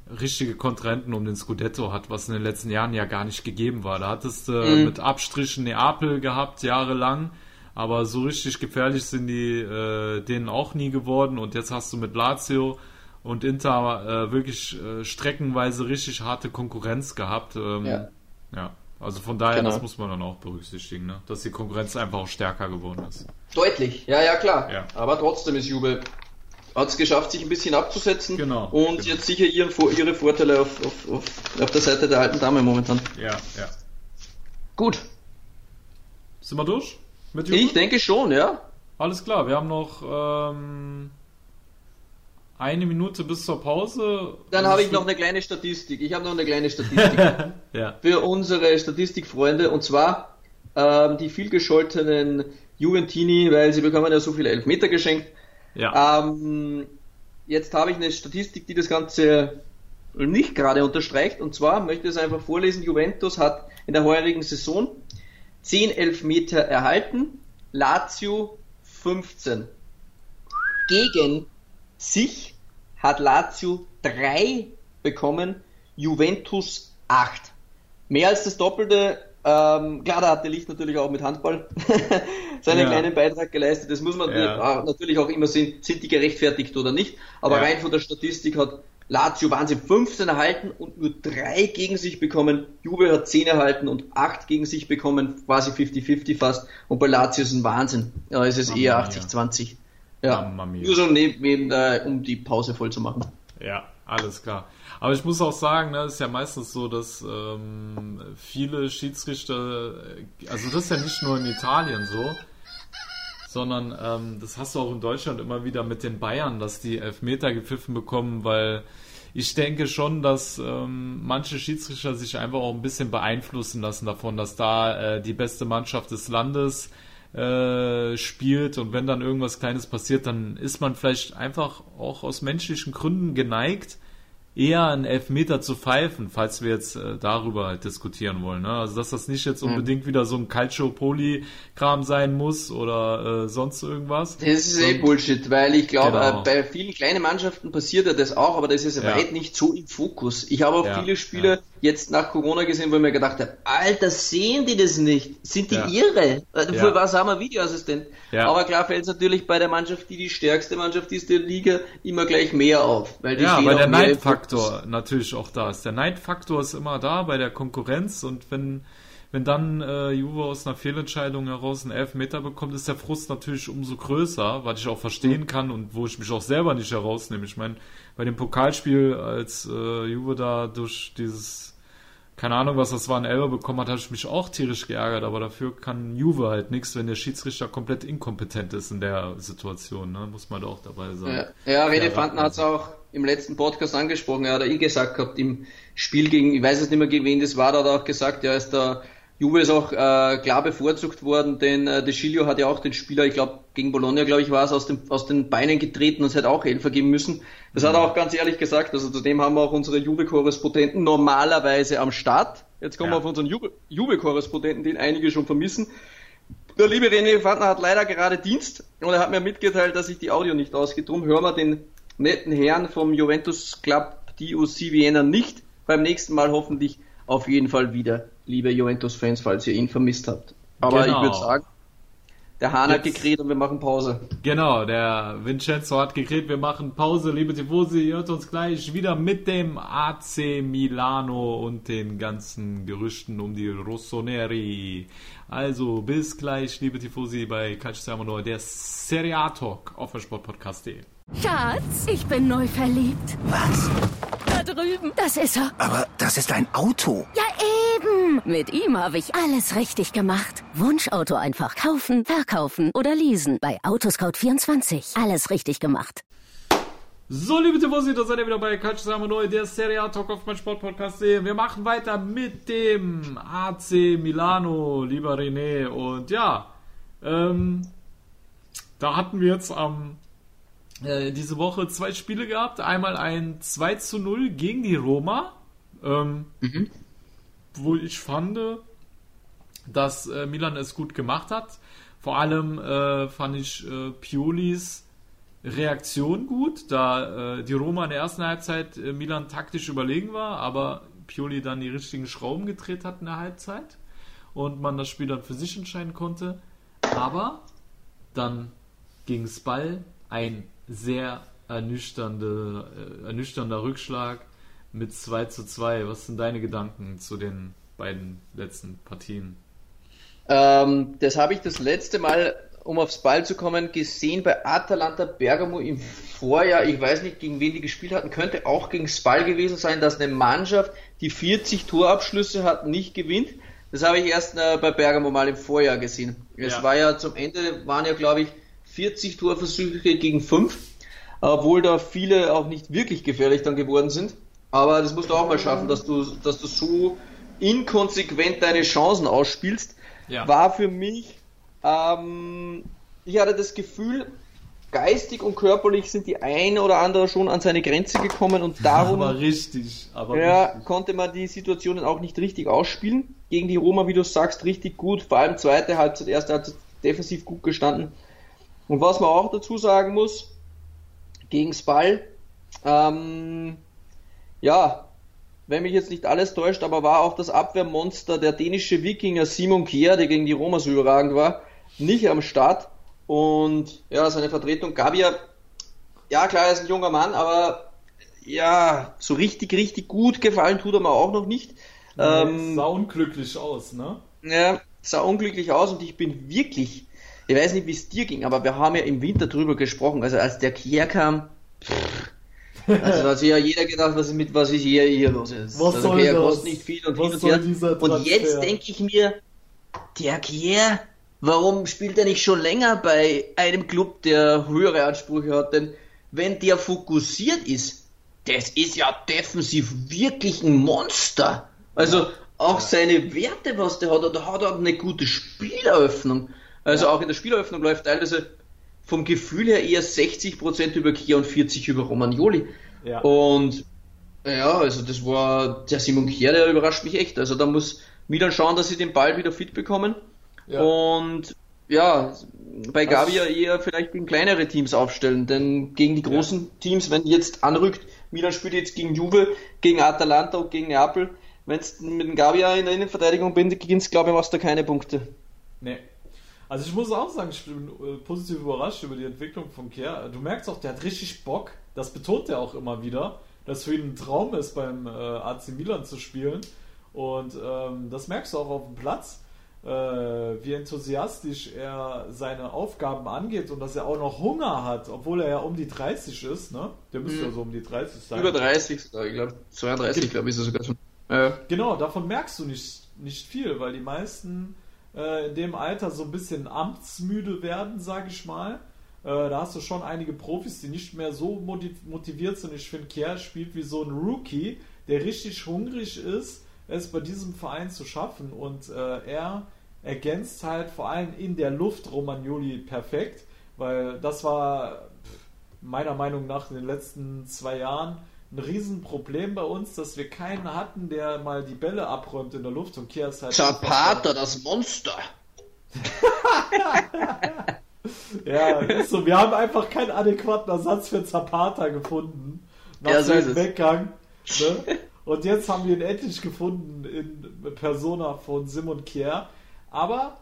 Speaker 2: richtige Kontrahenten um den Scudetto hat, was in den letzten Jahren ja gar nicht gegeben war. Da hattest du äh, mhm. mit Abstrichen Neapel gehabt, jahrelang, aber so richtig gefährlich sind die äh, denen auch nie geworden und jetzt hast du mit Lazio und Inter äh, wirklich äh, streckenweise richtig harte Konkurrenz gehabt. Ähm, ja. ja. Also von daher, genau. das muss man dann auch berücksichtigen, ne? dass die Konkurrenz einfach auch stärker geworden ist.
Speaker 3: Deutlich, ja, ja, klar. Ja. Aber trotzdem ist Jubel hat es geschafft, sich ein bisschen abzusetzen.
Speaker 2: Genau.
Speaker 3: Und
Speaker 2: genau.
Speaker 3: jetzt sicher ihren, ihre Vorteile auf, auf, auf, auf der Seite der alten Dame momentan.
Speaker 2: Ja, ja.
Speaker 3: Gut.
Speaker 2: Sind wir durch?
Speaker 3: Mit ich denke schon, ja.
Speaker 2: Alles klar, wir haben noch ähm, eine Minute bis zur Pause.
Speaker 3: Dann habe ich noch eine kleine Statistik. Ich habe noch eine kleine Statistik ja. für unsere Statistikfreunde und zwar ähm, die vielgescholtenen Juventini, weil sie bekommen ja so viele Elfmeter geschenkt. Ja. Ähm, jetzt habe ich eine Statistik, die das Ganze nicht gerade unterstreicht. Und zwar möchte ich es einfach vorlesen. Juventus hat in der heurigen Saison 10 Elfmeter erhalten, Lazio 15. Gegen sich hat Lazio 3 bekommen, Juventus 8. Mehr als das Doppelte ähm, klar, da hat der Licht natürlich auch mit Handball seinen ja. kleinen Beitrag geleistet. Das muss man ja. natürlich auch immer sehen, sind die gerechtfertigt oder nicht. Aber ja. rein von der Statistik hat Lazio Wahnsinn, 15 erhalten und nur drei gegen sich bekommen. Juve hat 10 erhalten und 8 gegen sich bekommen, quasi 50-50 fast. Und bei Lazio ist ein Wahnsinn. Ja, es ist eher 80-20. Ja, nur so neben, neben äh, um die Pause voll zu machen.
Speaker 2: Ja, alles klar. Aber ich muss auch sagen, ne, ist ja meistens so, dass ähm, viele Schiedsrichter, also das ist ja nicht nur in Italien so, sondern ähm, das hast du auch in Deutschland immer wieder mit den Bayern, dass die Elfmeter gepfiffen bekommen, weil ich denke schon, dass ähm, manche Schiedsrichter sich einfach auch ein bisschen beeinflussen lassen davon, dass da äh, die beste Mannschaft des Landes äh, spielt. Und wenn dann irgendwas Kleines passiert, dann ist man vielleicht einfach auch aus menschlichen Gründen geneigt, eher einen Elfmeter zu pfeifen, falls wir jetzt äh, darüber halt diskutieren wollen. Ne? Also dass das nicht jetzt mhm. unbedingt mhm. wieder so ein Calcio-Poli-Kram sein muss oder äh, sonst irgendwas.
Speaker 3: Das ist eh Bullshit, weil ich glaube, genau. äh, bei vielen kleinen Mannschaften passiert ja das auch, aber das ist ja. weit nicht so im Fokus. Ich habe auch ja. viele Spiele ja. Jetzt nach Corona gesehen, wo ich mir gedacht habe, Alter, sehen die das nicht? Sind die ja. irre? Für was haben wir Videoassistent? Aber klar fällt es natürlich bei der Mannschaft, die die stärkste Mannschaft ist der Liga, immer gleich mehr auf.
Speaker 2: Weil die ja, weil der Neidfaktor Faktor natürlich auch da ist. Der Neidfaktor ist immer da bei der Konkurrenz und wenn, wenn dann äh, Juve aus einer Fehlentscheidung heraus einen Elfmeter bekommt, ist der Frust natürlich umso größer, was ich auch verstehen kann und wo ich mich auch selber nicht herausnehme. Ich meine, bei dem Pokalspiel, als äh, Juve da durch dieses keine Ahnung, was das war, ein Elber bekommen hat, habe ich mich auch tierisch geärgert, aber dafür kann Juve halt nichts, wenn der Schiedsrichter komplett inkompetent ist in der Situation, ne? muss man da auch dabei sein.
Speaker 3: Ja, ja Rede Fanten hat es auch im letzten Podcast angesprochen, er hat eh gesagt gehabt, im Spiel gegen, ich weiß es nicht mehr, gegen wen das war, da hat er auch gesagt, ja, ist der Juve ist auch äh, klar bevorzugt worden, denn äh, De Sciglio hat ja auch den Spieler, ich glaube gegen Bologna, glaube ich, war es aus, dem, aus den Beinen getreten und es hätte auch Elfer geben müssen. Das mhm. hat er auch ganz ehrlich gesagt. Also zudem haben wir auch unsere Juve-Korrespondenten normalerweise am Start. Jetzt kommen ja. wir auf unseren Juve-Korrespondenten, den einige schon vermissen. Der liebe René Fandner hat leider gerade Dienst und er hat mir mitgeteilt, dass sich die Audio nicht ausgeht. Drum hören wir den netten Herrn vom Juventus Club DOC Vienna nicht. Beim nächsten Mal hoffentlich auf jeden Fall wieder, liebe Juventus-Fans, falls ihr ihn vermisst habt. Aber genau. ich würde sagen, der Hahn Jetzt, hat gekräht und wir machen Pause.
Speaker 2: Genau, der Vincenzo hat gekräht, wir machen Pause. Liebe Tifosi, ihr hört uns gleich wieder mit dem AC Milano und den ganzen Gerüchten um die Rossoneri. Also bis gleich, liebe Tifosi, bei Calcio der Serie A Talk auf der Sportpodcast.de.
Speaker 4: Schatz, ich bin neu verliebt.
Speaker 7: Was?
Speaker 4: Da drüben. Das ist er.
Speaker 7: Aber das ist ein Auto.
Speaker 4: Ja, eben. Mit ihm habe ich alles richtig gemacht. Wunschauto einfach kaufen, verkaufen oder leasen. Bei Autoscout24. Alles richtig gemacht.
Speaker 2: So, liebe Tifosi, da seid ihr wieder bei Calcio Samo Neu, der Serie A Talk auf mein Sportpodcast. Wir machen weiter mit dem AC Milano, lieber René. Und ja, ähm, da hatten wir jetzt am äh, diese Woche zwei Spiele gehabt. Einmal ein 2 zu 0 gegen die Roma, ähm, mhm. Wo ich fand, dass äh, Milan es gut gemacht hat. Vor allem äh, fand ich äh, Piolis Reaktion gut, da äh, die Roma in der ersten Halbzeit äh, Milan taktisch überlegen war, aber Pioli dann die richtigen Schrauben gedreht hat in der Halbzeit und man das Spiel dann für sich entscheiden konnte. Aber dann ging es Ball ein sehr ernüchternde, äh, ernüchternder Rückschlag mit 2 zu 2. Was sind deine Gedanken zu den beiden letzten Partien?
Speaker 3: Ähm, das habe ich das letzte Mal, um aufs Ball zu kommen, gesehen bei Atalanta Bergamo im Vorjahr. Ich weiß nicht, gegen wen die gespielt hatten. Könnte auch gegen Spal gewesen sein, dass eine Mannschaft, die 40 Torabschlüsse hat, nicht gewinnt. Das habe ich erst äh, bei Bergamo mal im Vorjahr gesehen. Es ja. war ja zum Ende, waren ja glaube ich 40 Torversuche gegen 5, obwohl da viele auch nicht wirklich gefährlich dann geworden sind. Aber das musst du auch mal schaffen, dass du, dass du so inkonsequent deine Chancen ausspielst. Ja. War für mich, ähm, ich hatte das Gefühl, geistig und körperlich sind die eine oder andere schon an seine Grenze gekommen und darum
Speaker 2: aber richtig, aber
Speaker 3: ja,
Speaker 2: richtig.
Speaker 3: konnte man die Situationen auch nicht richtig ausspielen. Gegen die Roma, wie du sagst, richtig gut, vor allem zweite Halbzeit, erste Halbzeit defensiv gut gestanden. Und was man auch dazu sagen muss, gegen Spal, ähm, ja, wenn mich jetzt nicht alles täuscht, aber war auch das Abwehrmonster der dänische Wikinger Simon Kier, der gegen die Roma so überragend war, nicht am Start. Und ja, seine Vertretung gab ja, ja klar, er ist ein junger Mann, aber ja, so richtig, richtig gut gefallen tut er mir auch noch nicht.
Speaker 2: Nee, ähm, sah unglücklich aus, ne?
Speaker 3: Ja, sah unglücklich aus und ich bin wirklich, ich weiß nicht, wie es dir ging, aber wir haben ja im Winter drüber gesprochen. Also als der Kier kam, pff, also hat sich ja jeder gedacht, was ist mit was ist hier, hier los ist.
Speaker 2: Was also, okay,
Speaker 3: er kostet nicht viel und was hin und. Und jetzt denke ich mir, der Kier, warum spielt er nicht schon länger bei einem Club, der höhere Ansprüche hat? Denn wenn der fokussiert ist, das ist ja defensiv wirklich ein Monster. Also auch seine Werte, was der hat, da hat er eine gute Spieleröffnung. Also auch in der Spieleröffnung läuft teilweise vom Gefühl her eher 60% über Kier und 40% über Romagnoli. Ja. Und ja, also das war der Simon Kier, der überrascht mich echt. Also da muss Milan schauen, dass sie den Ball wieder fit bekommen. Ja. Und ja, bei Gavi ja eher vielleicht gegen kleinere Teams aufstellen, denn gegen die großen ja. Teams, wenn jetzt anrückt, Milan spielt jetzt gegen Juve, gegen Atalanta und gegen Neapel, wenn es mit dem Gavia in der Innenverteidigung beginnst, glaube ich, machst du keine Punkte.
Speaker 2: Nee, also ich muss auch sagen, ich bin äh, positiv überrascht über die Entwicklung von Kier. Du merkst auch, der hat richtig Bock. Das betont er auch immer wieder, dass für ihn ein Traum ist, beim äh, AC Milan zu spielen. Und ähm, das merkst du auch auf dem Platz, äh, wie enthusiastisch er seine Aufgaben angeht und dass er auch noch Hunger hat, obwohl er ja um die 30 ist. Ne? Der müsste mhm. ja so um die 30 sein.
Speaker 3: Über 30, ich glaube 32, glaube ich, ist er sogar schon.
Speaker 2: Äh. Genau, davon merkst du nicht, nicht viel, weil die meisten äh, in dem Alter so ein bisschen amtsmüde werden, sage ich mal. Äh, da hast du schon einige Profis, die nicht mehr so motiviert sind. Ich finde, Kier spielt wie so ein Rookie, der richtig hungrig ist, es bei diesem Verein zu schaffen. Und äh, er ergänzt halt vor allem in der Luft Romagnoli perfekt, weil das war meiner Meinung nach in den letzten zwei Jahren ein Riesenproblem bei uns, dass wir keinen hatten, der mal die Bälle abräumt in der Luft und Kia ist halt.
Speaker 3: Zapata, das Monster!
Speaker 2: ja, ist so. Wir haben einfach keinen adäquaten Ersatz für Zapata gefunden. Nach ja, so seinem Weggang. Ne? Und jetzt haben wir ihn endlich gefunden in Persona von Simon Kier. Aber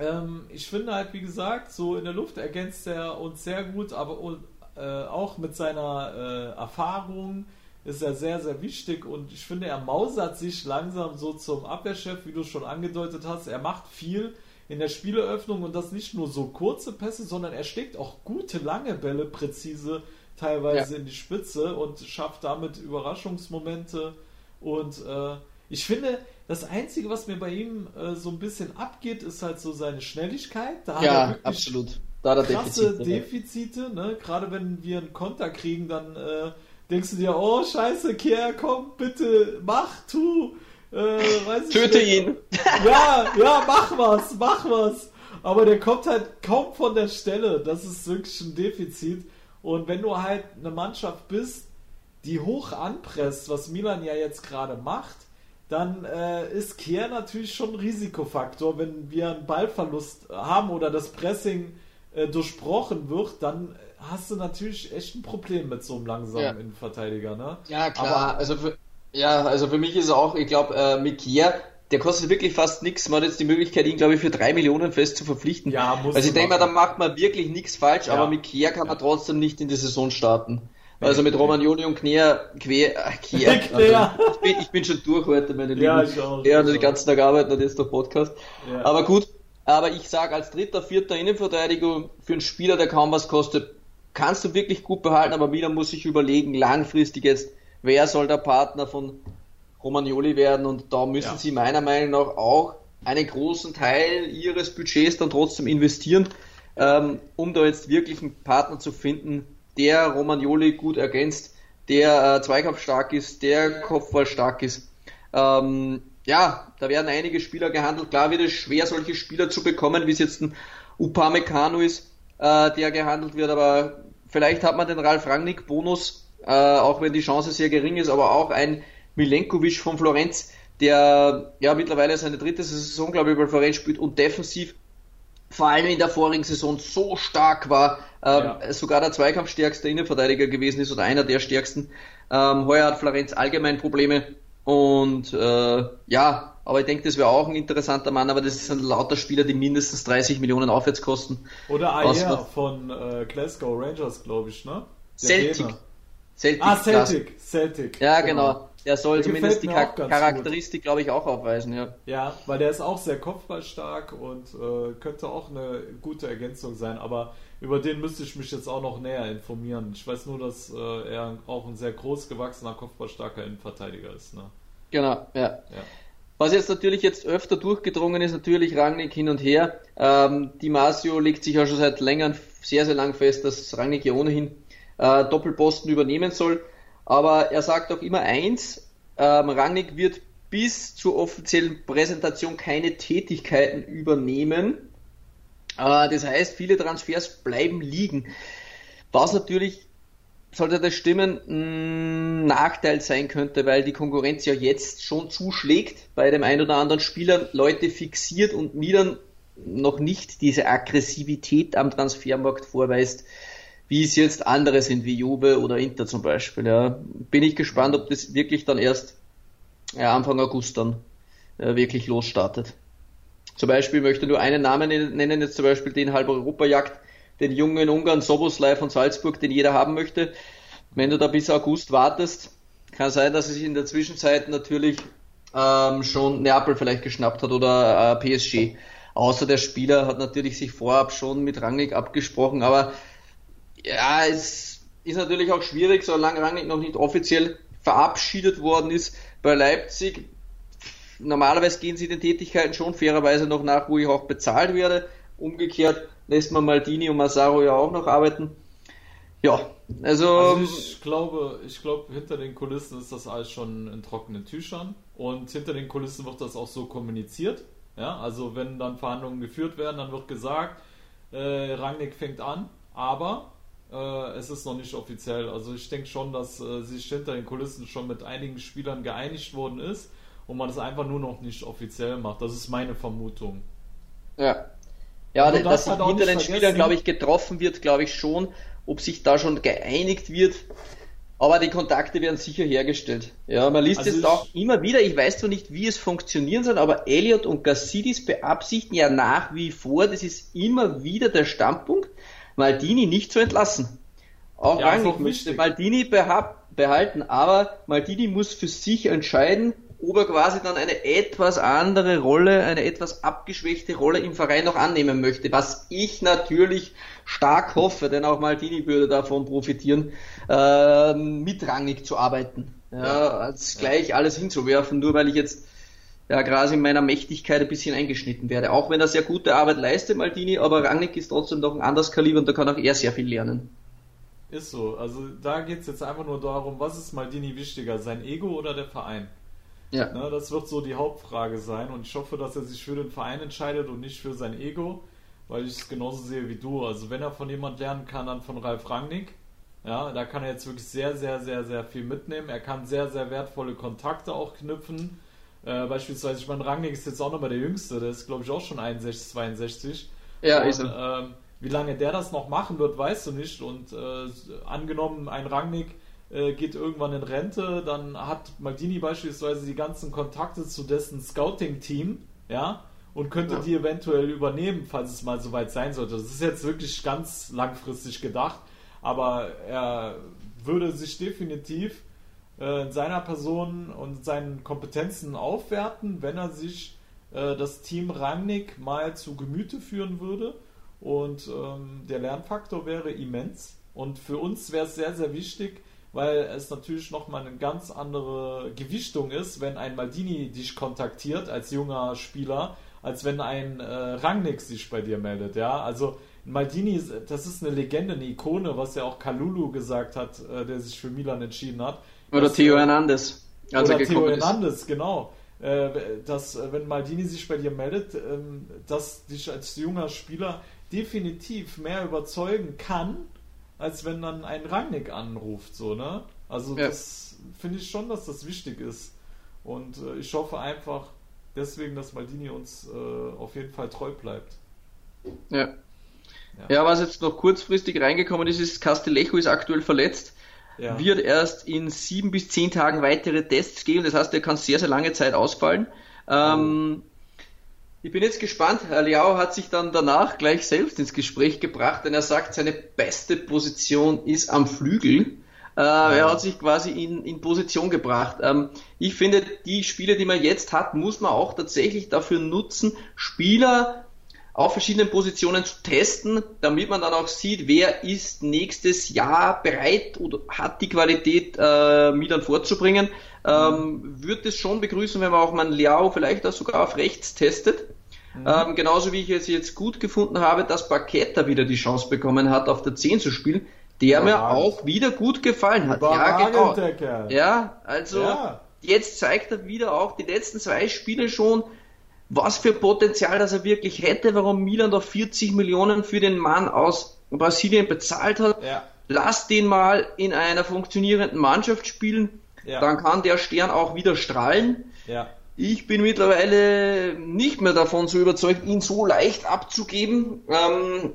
Speaker 2: ähm, ich finde halt, wie gesagt, so in der Luft ergänzt er uns sehr gut, aber äh, auch mit seiner äh, Erfahrung ist er sehr, sehr wichtig und ich finde, er mausert sich langsam so zum Abwehrchef, wie du schon angedeutet hast. Er macht viel in der Spieleröffnung und das nicht nur so kurze Pässe, sondern er steckt auch gute lange Bälle präzise teilweise ja. in die Spitze und schafft damit Überraschungsmomente und äh, ich finde, das Einzige, was mir bei ihm äh, so ein bisschen abgeht, ist halt so seine Schnelligkeit.
Speaker 3: Da ja, absolut
Speaker 2: da hat er krasse Defizite, Defizite ne? Gerade wenn wir einen Konter kriegen, dann äh, denkst du dir, oh scheiße, Kier, komm, bitte, mach, tu.
Speaker 3: Äh, weiß Töte nicht. ihn.
Speaker 2: Ja, ja, mach was, mach was. Aber der kommt halt kaum von der Stelle. Das ist wirklich ein Defizit. Und wenn du halt eine Mannschaft bist, die hoch anpresst, was Milan ja jetzt gerade macht, dann äh, ist Kehr natürlich schon ein Risikofaktor, wenn wir einen Ballverlust haben oder das Pressing äh, durchbrochen wird, dann hast du natürlich echt ein Problem mit so einem langsamen ja. Innenverteidiger, ne?
Speaker 3: Ja, klar. Aber, also für, ja, also für mich ist auch, ich glaube, äh, Mikia, der kostet wirklich fast nichts. Man hat jetzt die Möglichkeit, ihn, glaube ich, für drei Millionen fest zu verpflichten. Ja, muss Also ich denke mal, da macht man wirklich nichts falsch, ja. aber mit Kier kann man trotzdem nicht in die Saison starten. Also mit Romagnoli und Kner, quer, Kier. Also ich, bin, ich bin schon durch heute, meine Lieben. Ja, ich auch. Ja, den ganzen Tag arbeiten und jetzt noch Podcast. Ja. Aber gut, aber ich sage, als dritter, vierter Innenverteidiger für einen Spieler, der kaum was kostet, kannst du wirklich gut behalten, aber Milan muss sich überlegen, langfristig jetzt, wer soll der Partner von Romagnoli werden und da müssen ja. sie meiner Meinung nach auch einen großen Teil ihres Budgets dann trotzdem investieren, ähm, um da jetzt wirklich einen Partner zu finden, der Romagnoli gut ergänzt, der äh, zweikampfstark ist, der Kopfball stark ist. Ähm, ja, da werden einige Spieler gehandelt. Klar wird es schwer, solche Spieler zu bekommen, wie es jetzt ein Upamecano ist, äh, der gehandelt wird, aber vielleicht hat man den Ralf Rangnick Bonus, äh, auch wenn die Chance sehr gering ist, aber auch ein Milenkovic von Florenz, der ja mittlerweile seine dritte Saison, glaube ich, bei Florenz spielt und defensiv vor allem in der vorigen Saison so stark war, ähm, ja. sogar der zweikampfstärkste Innenverteidiger gewesen ist oder einer der stärksten. Ähm, heuer hat Florenz allgemein Probleme und äh, ja, aber ich denke, das wäre auch ein interessanter Mann, aber das sind lauter Spieler, die mindestens 30 Millionen aufwärts kosten.
Speaker 2: Oder Ayer von äh, Glasgow Rangers, glaube ich, ne?
Speaker 3: Der Celtic. Trainer. Celtic.
Speaker 2: Ah, Celtic, Celtic.
Speaker 3: Ja, genau. genau. Der soll der zumindest die Charakteristik, glaube ich, auch aufweisen, ja.
Speaker 2: Ja, weil der ist auch sehr kopfballstark und äh, könnte auch eine gute Ergänzung sein, aber über den müsste ich mich jetzt auch noch näher informieren. Ich weiß nur, dass äh, er auch ein sehr groß gewachsener, kopfballstarker Innenverteidiger ist. Ne?
Speaker 3: Genau, ja. ja. Was jetzt natürlich jetzt öfter durchgedrungen ist, natürlich Rangnick hin und her. Ähm, Di Masio legt sich ja schon seit längerem sehr, sehr lang fest, dass Rangnick ja ohnehin äh, Doppelposten übernehmen soll. Aber er sagt auch immer eins, ähm, Rangnick wird bis zur offiziellen Präsentation keine Tätigkeiten übernehmen. Das heißt, viele Transfers bleiben liegen. Was natürlich, sollte das stimmen, ein Nachteil sein könnte, weil die Konkurrenz ja jetzt schon zuschlägt bei dem einen oder anderen Spieler, Leute fixiert und Milan noch nicht diese Aggressivität am Transfermarkt vorweist, wie es jetzt andere sind, wie Juve oder Inter zum Beispiel. Ja. Bin ich gespannt, ob das wirklich dann erst Anfang August dann äh, wirklich losstartet. Zum Beispiel möchte nur einen Namen nennen, jetzt zum Beispiel den halb Europa jagt, den jungen Ungarn Soboslai von Salzburg, den jeder haben möchte. Wenn du da bis August wartest, kann sein, dass es in der Zwischenzeit natürlich ähm, schon Neapel vielleicht geschnappt hat oder äh, PSG. Außer der Spieler hat natürlich sich vorab schon mit Rangnick abgesprochen, aber ja, es ist natürlich auch schwierig, solange Rangnick noch nicht offiziell verabschiedet worden ist. Bei Leipzig, normalerweise gehen sie den Tätigkeiten schon fairerweise noch nach, wo ich auch bezahlt werde. Umgekehrt lässt man Maldini und Massaro ja auch noch arbeiten. Ja, also,
Speaker 2: also ich glaube, ich glaube, hinter den Kulissen ist das alles schon in trockenen Tüchern und hinter den Kulissen wird das auch so kommuniziert. Ja, also wenn dann Verhandlungen geführt werden, dann wird gesagt, äh, Rangnick fängt an, aber äh, es ist noch nicht offiziell. Also ich denke schon, dass äh, sich hinter den Kulissen schon mit einigen Spielern geeinigt worden ist und man es einfach nur noch nicht offiziell macht. Das ist meine Vermutung.
Speaker 3: Ja. Ja, dass das sich hinter den Spielern, glaube ich, getroffen wird, glaube ich schon. Ob sich da schon geeinigt wird, aber die Kontakte werden sicher hergestellt. Ja, man liest also jetzt auch immer wieder, ich weiß zwar nicht, wie es funktionieren soll, aber Elliot und Gassidis beabsichtigen ja nach wie vor, das ist immer wieder der Standpunkt, Maldini nicht zu entlassen. Auch ja, Rangnick müsste Maldini behalten, aber Maldini muss für sich entscheiden, ob er quasi dann eine etwas andere Rolle, eine etwas abgeschwächte Rolle im Verein noch annehmen möchte, was ich natürlich stark hoffe, denn auch Maldini würde davon profitieren, äh, mit Rangnick zu arbeiten. Ja, als gleich alles hinzuwerfen, nur weil ich jetzt ja quasi in meiner Mächtigkeit ein bisschen eingeschnitten werde. Auch wenn er sehr gute Arbeit leistet, Maldini, aber Rangnick ist trotzdem noch ein anderes Kaliber und da kann auch er sehr viel lernen.
Speaker 2: Ist so. Also da geht es jetzt einfach nur darum, was ist Maldini wichtiger, sein Ego oder der Verein? Ja. Na, das wird so die Hauptfrage sein und ich hoffe, dass er sich für den Verein entscheidet und nicht für sein Ego, weil ich es genauso sehe wie du. Also wenn er von jemand lernen kann, dann von Ralf Rangnick. Ja, da kann er jetzt wirklich sehr, sehr, sehr, sehr viel mitnehmen. Er kann sehr, sehr wertvolle Kontakte auch knüpfen äh, beispielsweise, ich meine, Rangnick ist jetzt auch noch mal der Jüngste, der ist, glaube ich, auch schon 61, 62. Ja, und, ist er. Ähm, wie lange der das noch machen wird, weißt du nicht. Und äh, angenommen, ein Rangnick äh, geht irgendwann in Rente, dann hat Maldini beispielsweise die ganzen Kontakte zu dessen Scouting-Team, ja, und könnte ja. die eventuell übernehmen, falls es mal soweit sein sollte. Das ist jetzt wirklich ganz langfristig gedacht, aber er würde sich definitiv äh, seiner Person und seinen Kompetenzen aufwerten, wenn er sich äh, das Team Rangnick mal zu Gemüte führen würde. Und ähm, der Lernfaktor wäre immens. Und für uns wäre es sehr, sehr wichtig, weil es natürlich nochmal eine ganz andere Gewichtung ist, wenn ein Maldini dich kontaktiert als junger Spieler, als wenn ein äh, Rangnick sich bei dir meldet. Ja, also Maldini, das ist eine Legende, eine Ikone, was ja auch Kalulu gesagt hat, äh, der sich für Milan entschieden hat.
Speaker 3: Oder dass, Theo Hernandez.
Speaker 2: Als oder Theo Hernandez, genau. Äh, dass, äh, wenn Maldini sich bei dir meldet, ähm, dass dich als junger Spieler definitiv mehr überzeugen kann, als wenn dann ein Rangnick anruft, so, ne? Also ja. das finde ich schon, dass das wichtig ist. Und äh, ich hoffe einfach deswegen, dass Maldini uns äh, auf jeden Fall treu bleibt.
Speaker 3: Ja. ja. ja. was jetzt noch kurzfristig reingekommen ist, ist Castellejo ist aktuell verletzt ja. wird erst in sieben bis zehn Tagen weitere Tests geben. Das heißt, er kann sehr, sehr lange Zeit ausfallen. Ähm, ich bin jetzt gespannt. Herr Liao hat sich dann danach gleich selbst ins Gespräch gebracht, denn er sagt, seine beste Position ist am Flügel. Äh, er hat sich quasi in, in Position gebracht. Ähm, ich finde, die Spiele, die man jetzt hat, muss man auch tatsächlich dafür nutzen, Spieler auf verschiedenen Positionen zu testen, damit man dann auch sieht, wer ist nächstes Jahr bereit oder hat die Qualität, äh, Milan vorzubringen. Ähm, würde es schon begrüßen, wenn man auch mal Liao vielleicht auch sogar auf rechts testet. Mhm. Ähm, genauso wie ich es jetzt gut gefunden habe, dass Paqueta wieder die Chance bekommen hat, auf der 10 zu spielen, der ja, mir auch wieder gut gefallen hat. Ja, genau. Ja, also ja. jetzt zeigt er wieder auch die letzten zwei Spiele schon, was für Potenzial das er wirklich hätte, warum Milan da 40 Millionen für den Mann aus Brasilien bezahlt hat. Ja. Lass den mal in einer funktionierenden Mannschaft spielen, ja. dann kann der Stern auch wieder strahlen. Ja. Ich bin mittlerweile nicht mehr davon so überzeugt, ihn so leicht abzugeben. Ähm,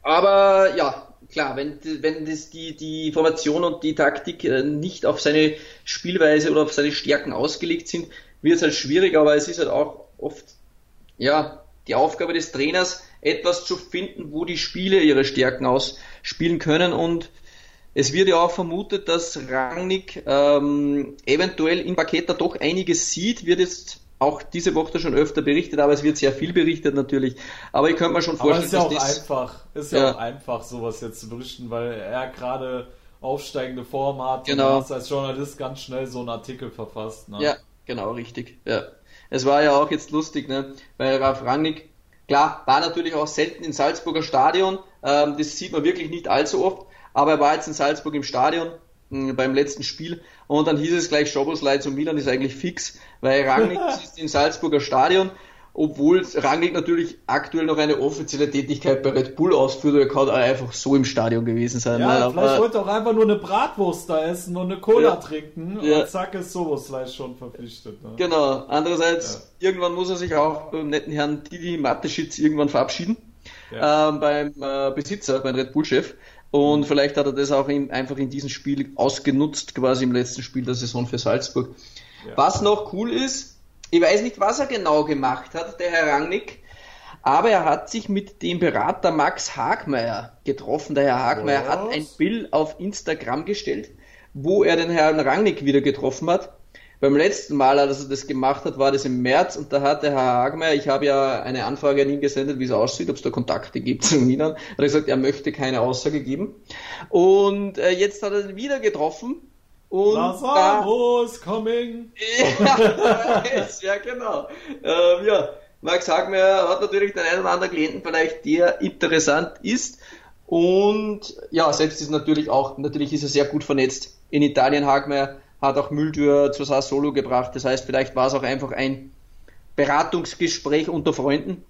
Speaker 3: aber ja, klar, wenn, wenn das die, die Formation und die Taktik äh, nicht auf seine Spielweise oder auf seine Stärken ausgelegt sind, wird es halt schwierig, aber es ist halt auch oft, ja, die Aufgabe des Trainers, etwas zu finden, wo die Spiele ihre Stärken ausspielen können und es wird ja auch vermutet, dass Rangnick ähm, eventuell in Paketa doch einiges sieht, wird jetzt auch diese Woche schon öfter berichtet, aber es wird sehr viel berichtet natürlich. Aber ich könnte mir schon vorstellen,
Speaker 2: aber ist ja auch einfach, ist ja, ja, auch einfach, sowas jetzt zu berichten, weil er gerade aufsteigende Form hat
Speaker 3: genau.
Speaker 2: und als Journalist ganz schnell so einen Artikel verfasst. Ne?
Speaker 3: Ja, Genau, richtig. Ja. Es war ja auch jetzt lustig, ne? Weil Ralf Rangnick, klar, war natürlich auch selten im Salzburger Stadion. Ähm, das sieht man wirklich nicht allzu oft. Aber er war jetzt in Salzburg im Stadion mh, beim letzten Spiel und dann hieß es gleich Schoboslei zu Milan ist eigentlich fix, weil Rangnick ist im Salzburger Stadion obwohl Rangnick natürlich aktuell noch eine offizielle Tätigkeit bei Red Bull ausführt, er kann einfach so im Stadion gewesen sein.
Speaker 2: Ja, ne? vielleicht wollte er auch einfach nur eine Bratwurst da essen und eine Cola ja. trinken ja. und zack ist sowas vielleicht schon verpflichtet. Ne?
Speaker 3: Genau, andererseits, ja. irgendwann muss er sich auch beim netten Herrn Didi Mateschitz irgendwann verabschieden, ähm, beim äh, Besitzer, beim Red Bull-Chef. Und mhm. vielleicht hat er das auch in, einfach in diesem Spiel ausgenutzt, quasi im letzten Spiel der Saison für Salzburg. Was noch cool ist, ich weiß nicht, was er genau gemacht hat, der Herr Rangnick, aber er hat sich mit dem Berater Max Hagmeier getroffen. Der Herr Hagmeier was? hat ein Bild auf Instagram gestellt, wo er den Herrn Rangnick wieder getroffen hat. Beim letzten Mal, als er das gemacht hat, war das im März und da hat der Herr Hagmeier, ich habe ja eine Anfrage an ihn gesendet, wie es aussieht, ob es da Kontakte gibt zu Milan, hat er gesagt, er möchte keine Aussage geben. Und äh, jetzt hat er ihn wieder getroffen
Speaker 2: und Lazaro is coming.
Speaker 3: ja, ja, genau. Ähm, ja, Max Hagmeier hat natürlich den einen oder anderen Klienten vielleicht, der interessant ist. Und ja, selbst ist natürlich auch, natürlich ist er sehr gut vernetzt. In Italien Hagmeier hat auch Mülltür zu Solo gebracht. Das heißt, vielleicht war es auch einfach ein Beratungsgespräch unter Freunden,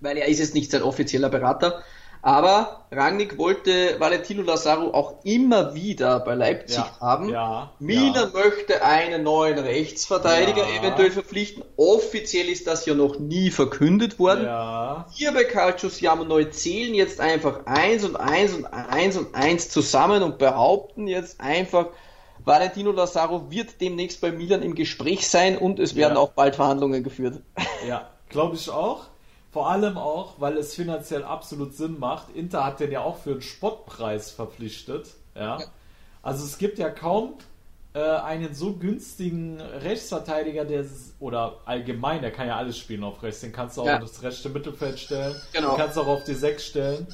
Speaker 3: weil er ist jetzt nicht sein offizieller Berater. Aber Rangnick wollte Valentino Lazaro auch immer wieder bei Leipzig ja, haben. Ja, Milan ja. möchte einen neuen Rechtsverteidiger eventuell verpflichten. Offiziell ist das ja noch nie verkündet worden. Wir bei Calcio Siamo neu zählen jetzt einfach eins und eins und eins und eins zusammen und behaupten jetzt einfach, Valentino Lazaro wird demnächst bei Milan im Gespräch sein und es werden auch bald Verhandlungen geführt.
Speaker 2: Ja, glaube ich auch. Vor allem auch, weil es finanziell absolut Sinn macht. Inter hat den ja auch für einen Spottpreis verpflichtet. Ja. Also es gibt ja kaum äh, einen so günstigen Rechtsverteidiger, der oder allgemein, der kann ja alles spielen auf rechts. Den kannst du auch ja. das rechte Mittelfeld stellen. Genau. Den kannst du auch auf die 6 stellen.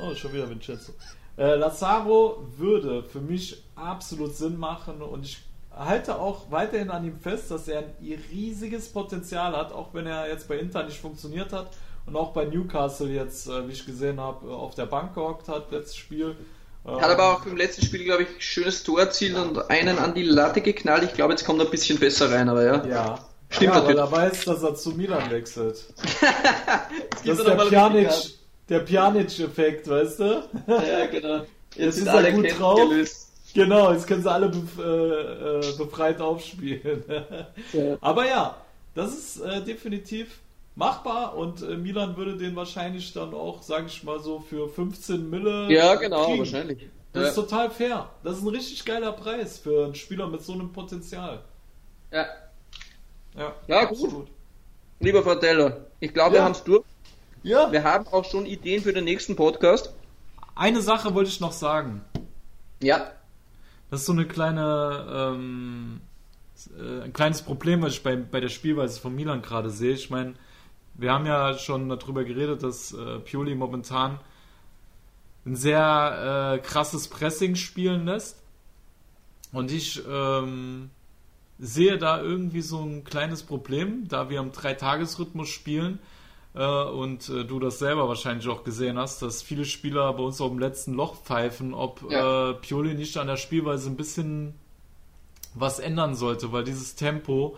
Speaker 2: Oh, schon wieder Vincenzo. Äh, Lazaro würde für mich absolut Sinn machen und ich halte auch weiterhin an ihm fest, dass er ein riesiges Potenzial hat, auch wenn er jetzt bei Inter nicht funktioniert hat und auch bei Newcastle jetzt, äh, wie ich gesehen habe, auf der Bank gehockt hat, letztes Spiel.
Speaker 3: Hat aber auch im letzten Spiel, glaube ich, schönes Tor erzielt und einen an die Latte geknallt. Ich glaube, jetzt kommt er ein bisschen besser rein, aber ja.
Speaker 2: Ja. Stimmt ja, natürlich. weil er weiß, dass er zu Milan wechselt. das ist der Pjanic, der Pjanic-Effekt, weißt du?
Speaker 3: Ja, genau.
Speaker 2: Jetzt, jetzt ist er gut drauf. Gelöst. Genau, jetzt können sie alle bef äh, äh, befreit aufspielen. ja. Aber ja, das ist äh, definitiv machbar und äh, Milan würde den wahrscheinlich dann auch, sage ich mal so, für 15 Mille.
Speaker 3: Ja, genau, kriegen. wahrscheinlich.
Speaker 2: Das
Speaker 3: ja.
Speaker 2: ist total fair. Das ist ein richtig geiler Preis für einen Spieler mit so einem Potenzial.
Speaker 3: Ja. Ja, ja gut. Lieber Fratello, ich glaube, ja. wir haben es durch. Ja. Wir haben auch schon Ideen für den nächsten Podcast.
Speaker 2: Eine Sache wollte ich noch sagen.
Speaker 3: Ja.
Speaker 2: Das ist so eine kleine, ähm, äh, ein kleines Problem, was ich bei, bei der Spielweise von Milan gerade sehe. Ich meine, wir haben ja schon darüber geredet, dass äh, Pioli momentan ein sehr äh, krasses Pressing spielen lässt. Und ich ähm, sehe da irgendwie so ein kleines Problem, da wir im Dreitagesrhythmus spielen und äh, du das selber wahrscheinlich auch gesehen hast, dass viele Spieler bei uns auch im letzten Loch pfeifen, ob ja. äh, Pioli nicht an der Spielweise ein bisschen was ändern sollte, weil dieses Tempo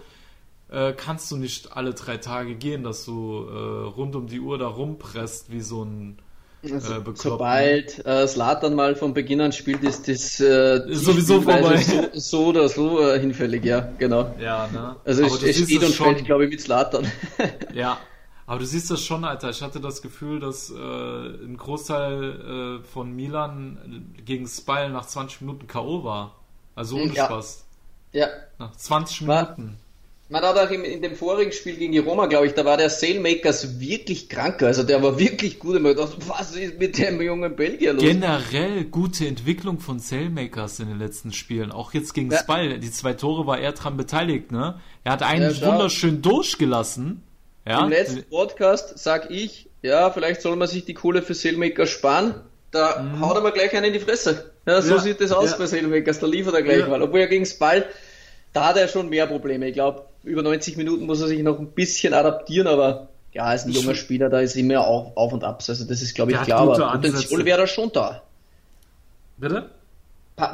Speaker 2: äh, kannst du nicht alle drei Tage gehen, dass du äh, rund um die Uhr da rumpresst wie so ein
Speaker 3: also, äh, sobald äh, Slatan mal von Beginn an spielt, ist das äh,
Speaker 2: sowieso vorbei.
Speaker 3: So, so, oder so äh, hinfällig, ja, genau.
Speaker 2: Ja, ne?
Speaker 3: Also es, es steht und schon. fällt, glaube ich, mit Slatan.
Speaker 2: ja, aber du siehst das schon, Alter. Ich hatte das Gefühl, dass äh, ein Großteil äh, von Milan gegen Spal nach 20 Minuten K.O. war. Also ohne ja. Spaß.
Speaker 3: Ja.
Speaker 2: Nach 20 Minuten.
Speaker 3: Man hat auch in, dem vorigen Spiel gegen die Roma, glaube ich, da war der Sailmakers wirklich krank. Also der war wirklich gut. Man dachte, was ist mit dem jungen Belgier los?
Speaker 2: Generell gute Entwicklung von Sailmakers in den letzten Spielen. Auch jetzt gegen ja. Spal. Die zwei Tore war er dran beteiligt, ne? Er hat einen ja, wunderschön durchgelassen. Ja?
Speaker 3: Im letzten Podcast sag ich, ja, vielleicht soll man sich die Kohle für Sailmakers sparen. Da mhm. haut er mal gleich einen in die Fresse. Ja, so ja. sieht das aus bei Sailmakers. Da liefert er gleich mal. Obwohl er gegen Spal da hat er schon mehr Probleme. Ich glaube, über 90 Minuten muss er sich noch ein bisschen adaptieren, aber ja, er ist ein junger Spieler, da ist immer auf, auf und ab. Also das ist, glaube ich, klar. Aber Potenzial wäre schon da.
Speaker 2: Bitte?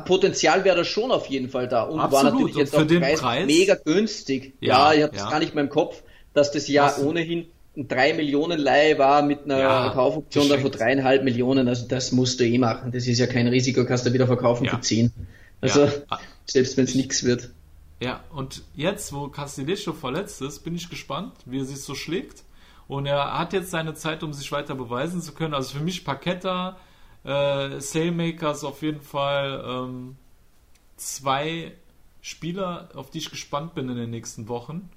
Speaker 3: Potenzial wäre schon auf jeden Fall da.
Speaker 2: Und Absolut. war natürlich
Speaker 3: jetzt auch Preis, Preis, mega günstig. Ja, ja ich habe ja. das gar nicht mehr im Kopf, dass das Jahr Was? ohnehin ein 3 Millionen Leihe war mit einer ja, Kaufoption von dreieinhalb Millionen. Also das musst du eh machen. Das ist ja kein Risiko, kannst du wieder verkaufen ja. für 10. Also selbst wenn es nichts wird.
Speaker 2: Ja, und jetzt, wo Castillejo verletzt ist, bin ich gespannt, wie er sich so schlägt. Und er hat jetzt seine Zeit, um sich weiter beweisen zu können. Also für mich Parketta, äh, Sailmakers auf jeden Fall ähm, zwei Spieler, auf die ich gespannt bin in den nächsten Wochen.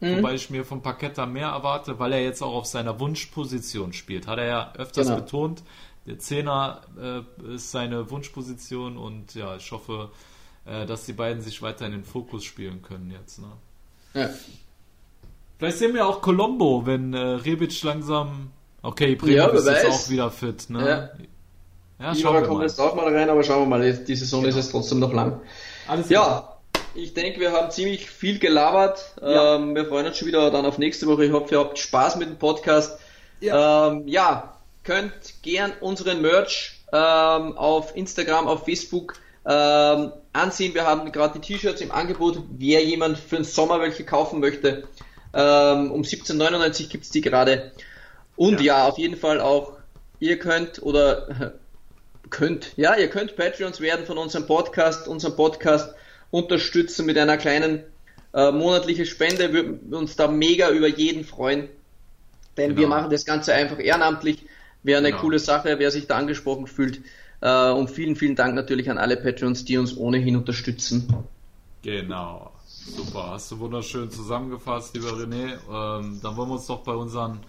Speaker 2: Mhm. Wobei ich mir von Parketta mehr erwarte, weil er jetzt auch auf seiner Wunschposition spielt. Hat er ja öfters genau. betont. Der Zehner äh, ist seine Wunschposition und ja, ich hoffe, äh, dass die beiden sich weiter in den Fokus spielen können jetzt. Ne?
Speaker 3: Ja.
Speaker 2: Vielleicht sehen wir auch Colombo, wenn äh, Rebic langsam. Okay, Bremer ja, ist jetzt auch wieder fit. Ne?
Speaker 3: Ja, ja schauen wir kommt jetzt auch mal rein, aber schauen wir mal, die Saison genau. ist es trotzdem noch lang. Alles ja, ich denke, wir haben ziemlich viel gelabert. Ja. Ähm, wir freuen uns schon wieder dann auf nächste Woche. Ich hoffe, ihr habt Spaß mit dem Podcast. Ja, ähm, ja könnt gern unseren Merch ähm, auf Instagram, auf Facebook ähm, ansehen. Wir haben gerade die T-Shirts im Angebot. Wer jemand für den Sommer welche kaufen möchte, ähm, um 17,99 gibt's die gerade. Und ja. ja. auf jeden Fall auch, ihr könnt oder könnt, ja, ihr könnt Patreons werden von unserem Podcast, unserem Podcast unterstützen mit einer kleinen äh, monatlichen Spende. Wir würden uns da mega über jeden freuen. Denn genau. wir machen das Ganze einfach ehrenamtlich. Wäre eine genau. coole Sache, wer sich da angesprochen fühlt. Äh, und vielen, vielen Dank natürlich an alle Patrons, die uns ohnehin unterstützen.
Speaker 2: Genau. Super, hast du wunderschön zusammengefasst, lieber René. Ähm, dann wollen wir uns doch bei unseren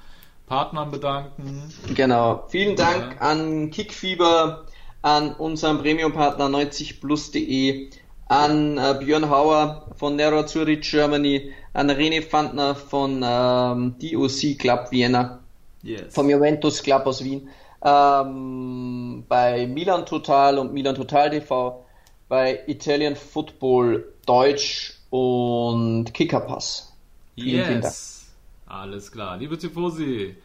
Speaker 2: Partnern bedanken.
Speaker 3: Genau. Vielen Dank ja. an Kickfieber, an unseren Premium-Partner 90plus.de, an äh, Björn Hauer von Nero Zurich Germany, an René Fandner von ähm, DOC Club Vienna, yes. vom Juventus Club aus Wien ähm, bei Milan Total und Milan Total TV, bei Italian Football Deutsch und Kickerpass.
Speaker 2: Vielen, yes. vielen. Alles klar. Liebe Tifosi,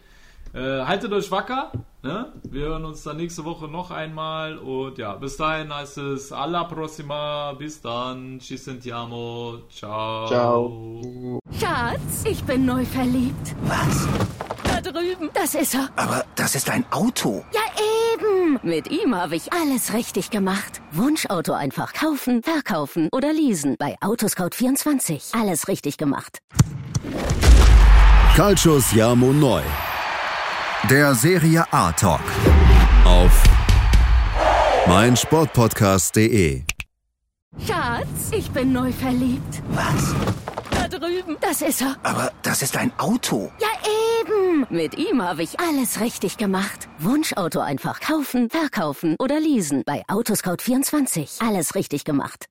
Speaker 2: äh, haltet euch wacker. Ne? Wir hören uns dann nächste Woche noch einmal. Und ja, bis dahin heißt es alla prossima. Bis dann. Ci sentiamo. Ciao.
Speaker 3: Ciao.
Speaker 4: Schatz, ich bin neu verliebt.
Speaker 7: Was?
Speaker 4: drüben. Das ist er.
Speaker 7: Aber das ist ein Auto.
Speaker 4: Ja, eben. Mit ihm habe ich alles richtig gemacht. Wunschauto einfach kaufen, verkaufen oder leasen. Bei Autoscout24. Alles richtig gemacht.
Speaker 1: Calcius Jamo Neu. Der Serie A Talk. Auf meinsportpodcast.de.
Speaker 4: Schatz, ich bin neu verliebt.
Speaker 7: Was?
Speaker 4: Da drüben. Das ist er.
Speaker 7: Aber das ist ein Auto.
Speaker 4: Ja, eben. Mit ihm habe ich alles richtig gemacht. Wunschauto einfach kaufen, verkaufen oder leasen. Bei Autoscout24. Alles richtig gemacht.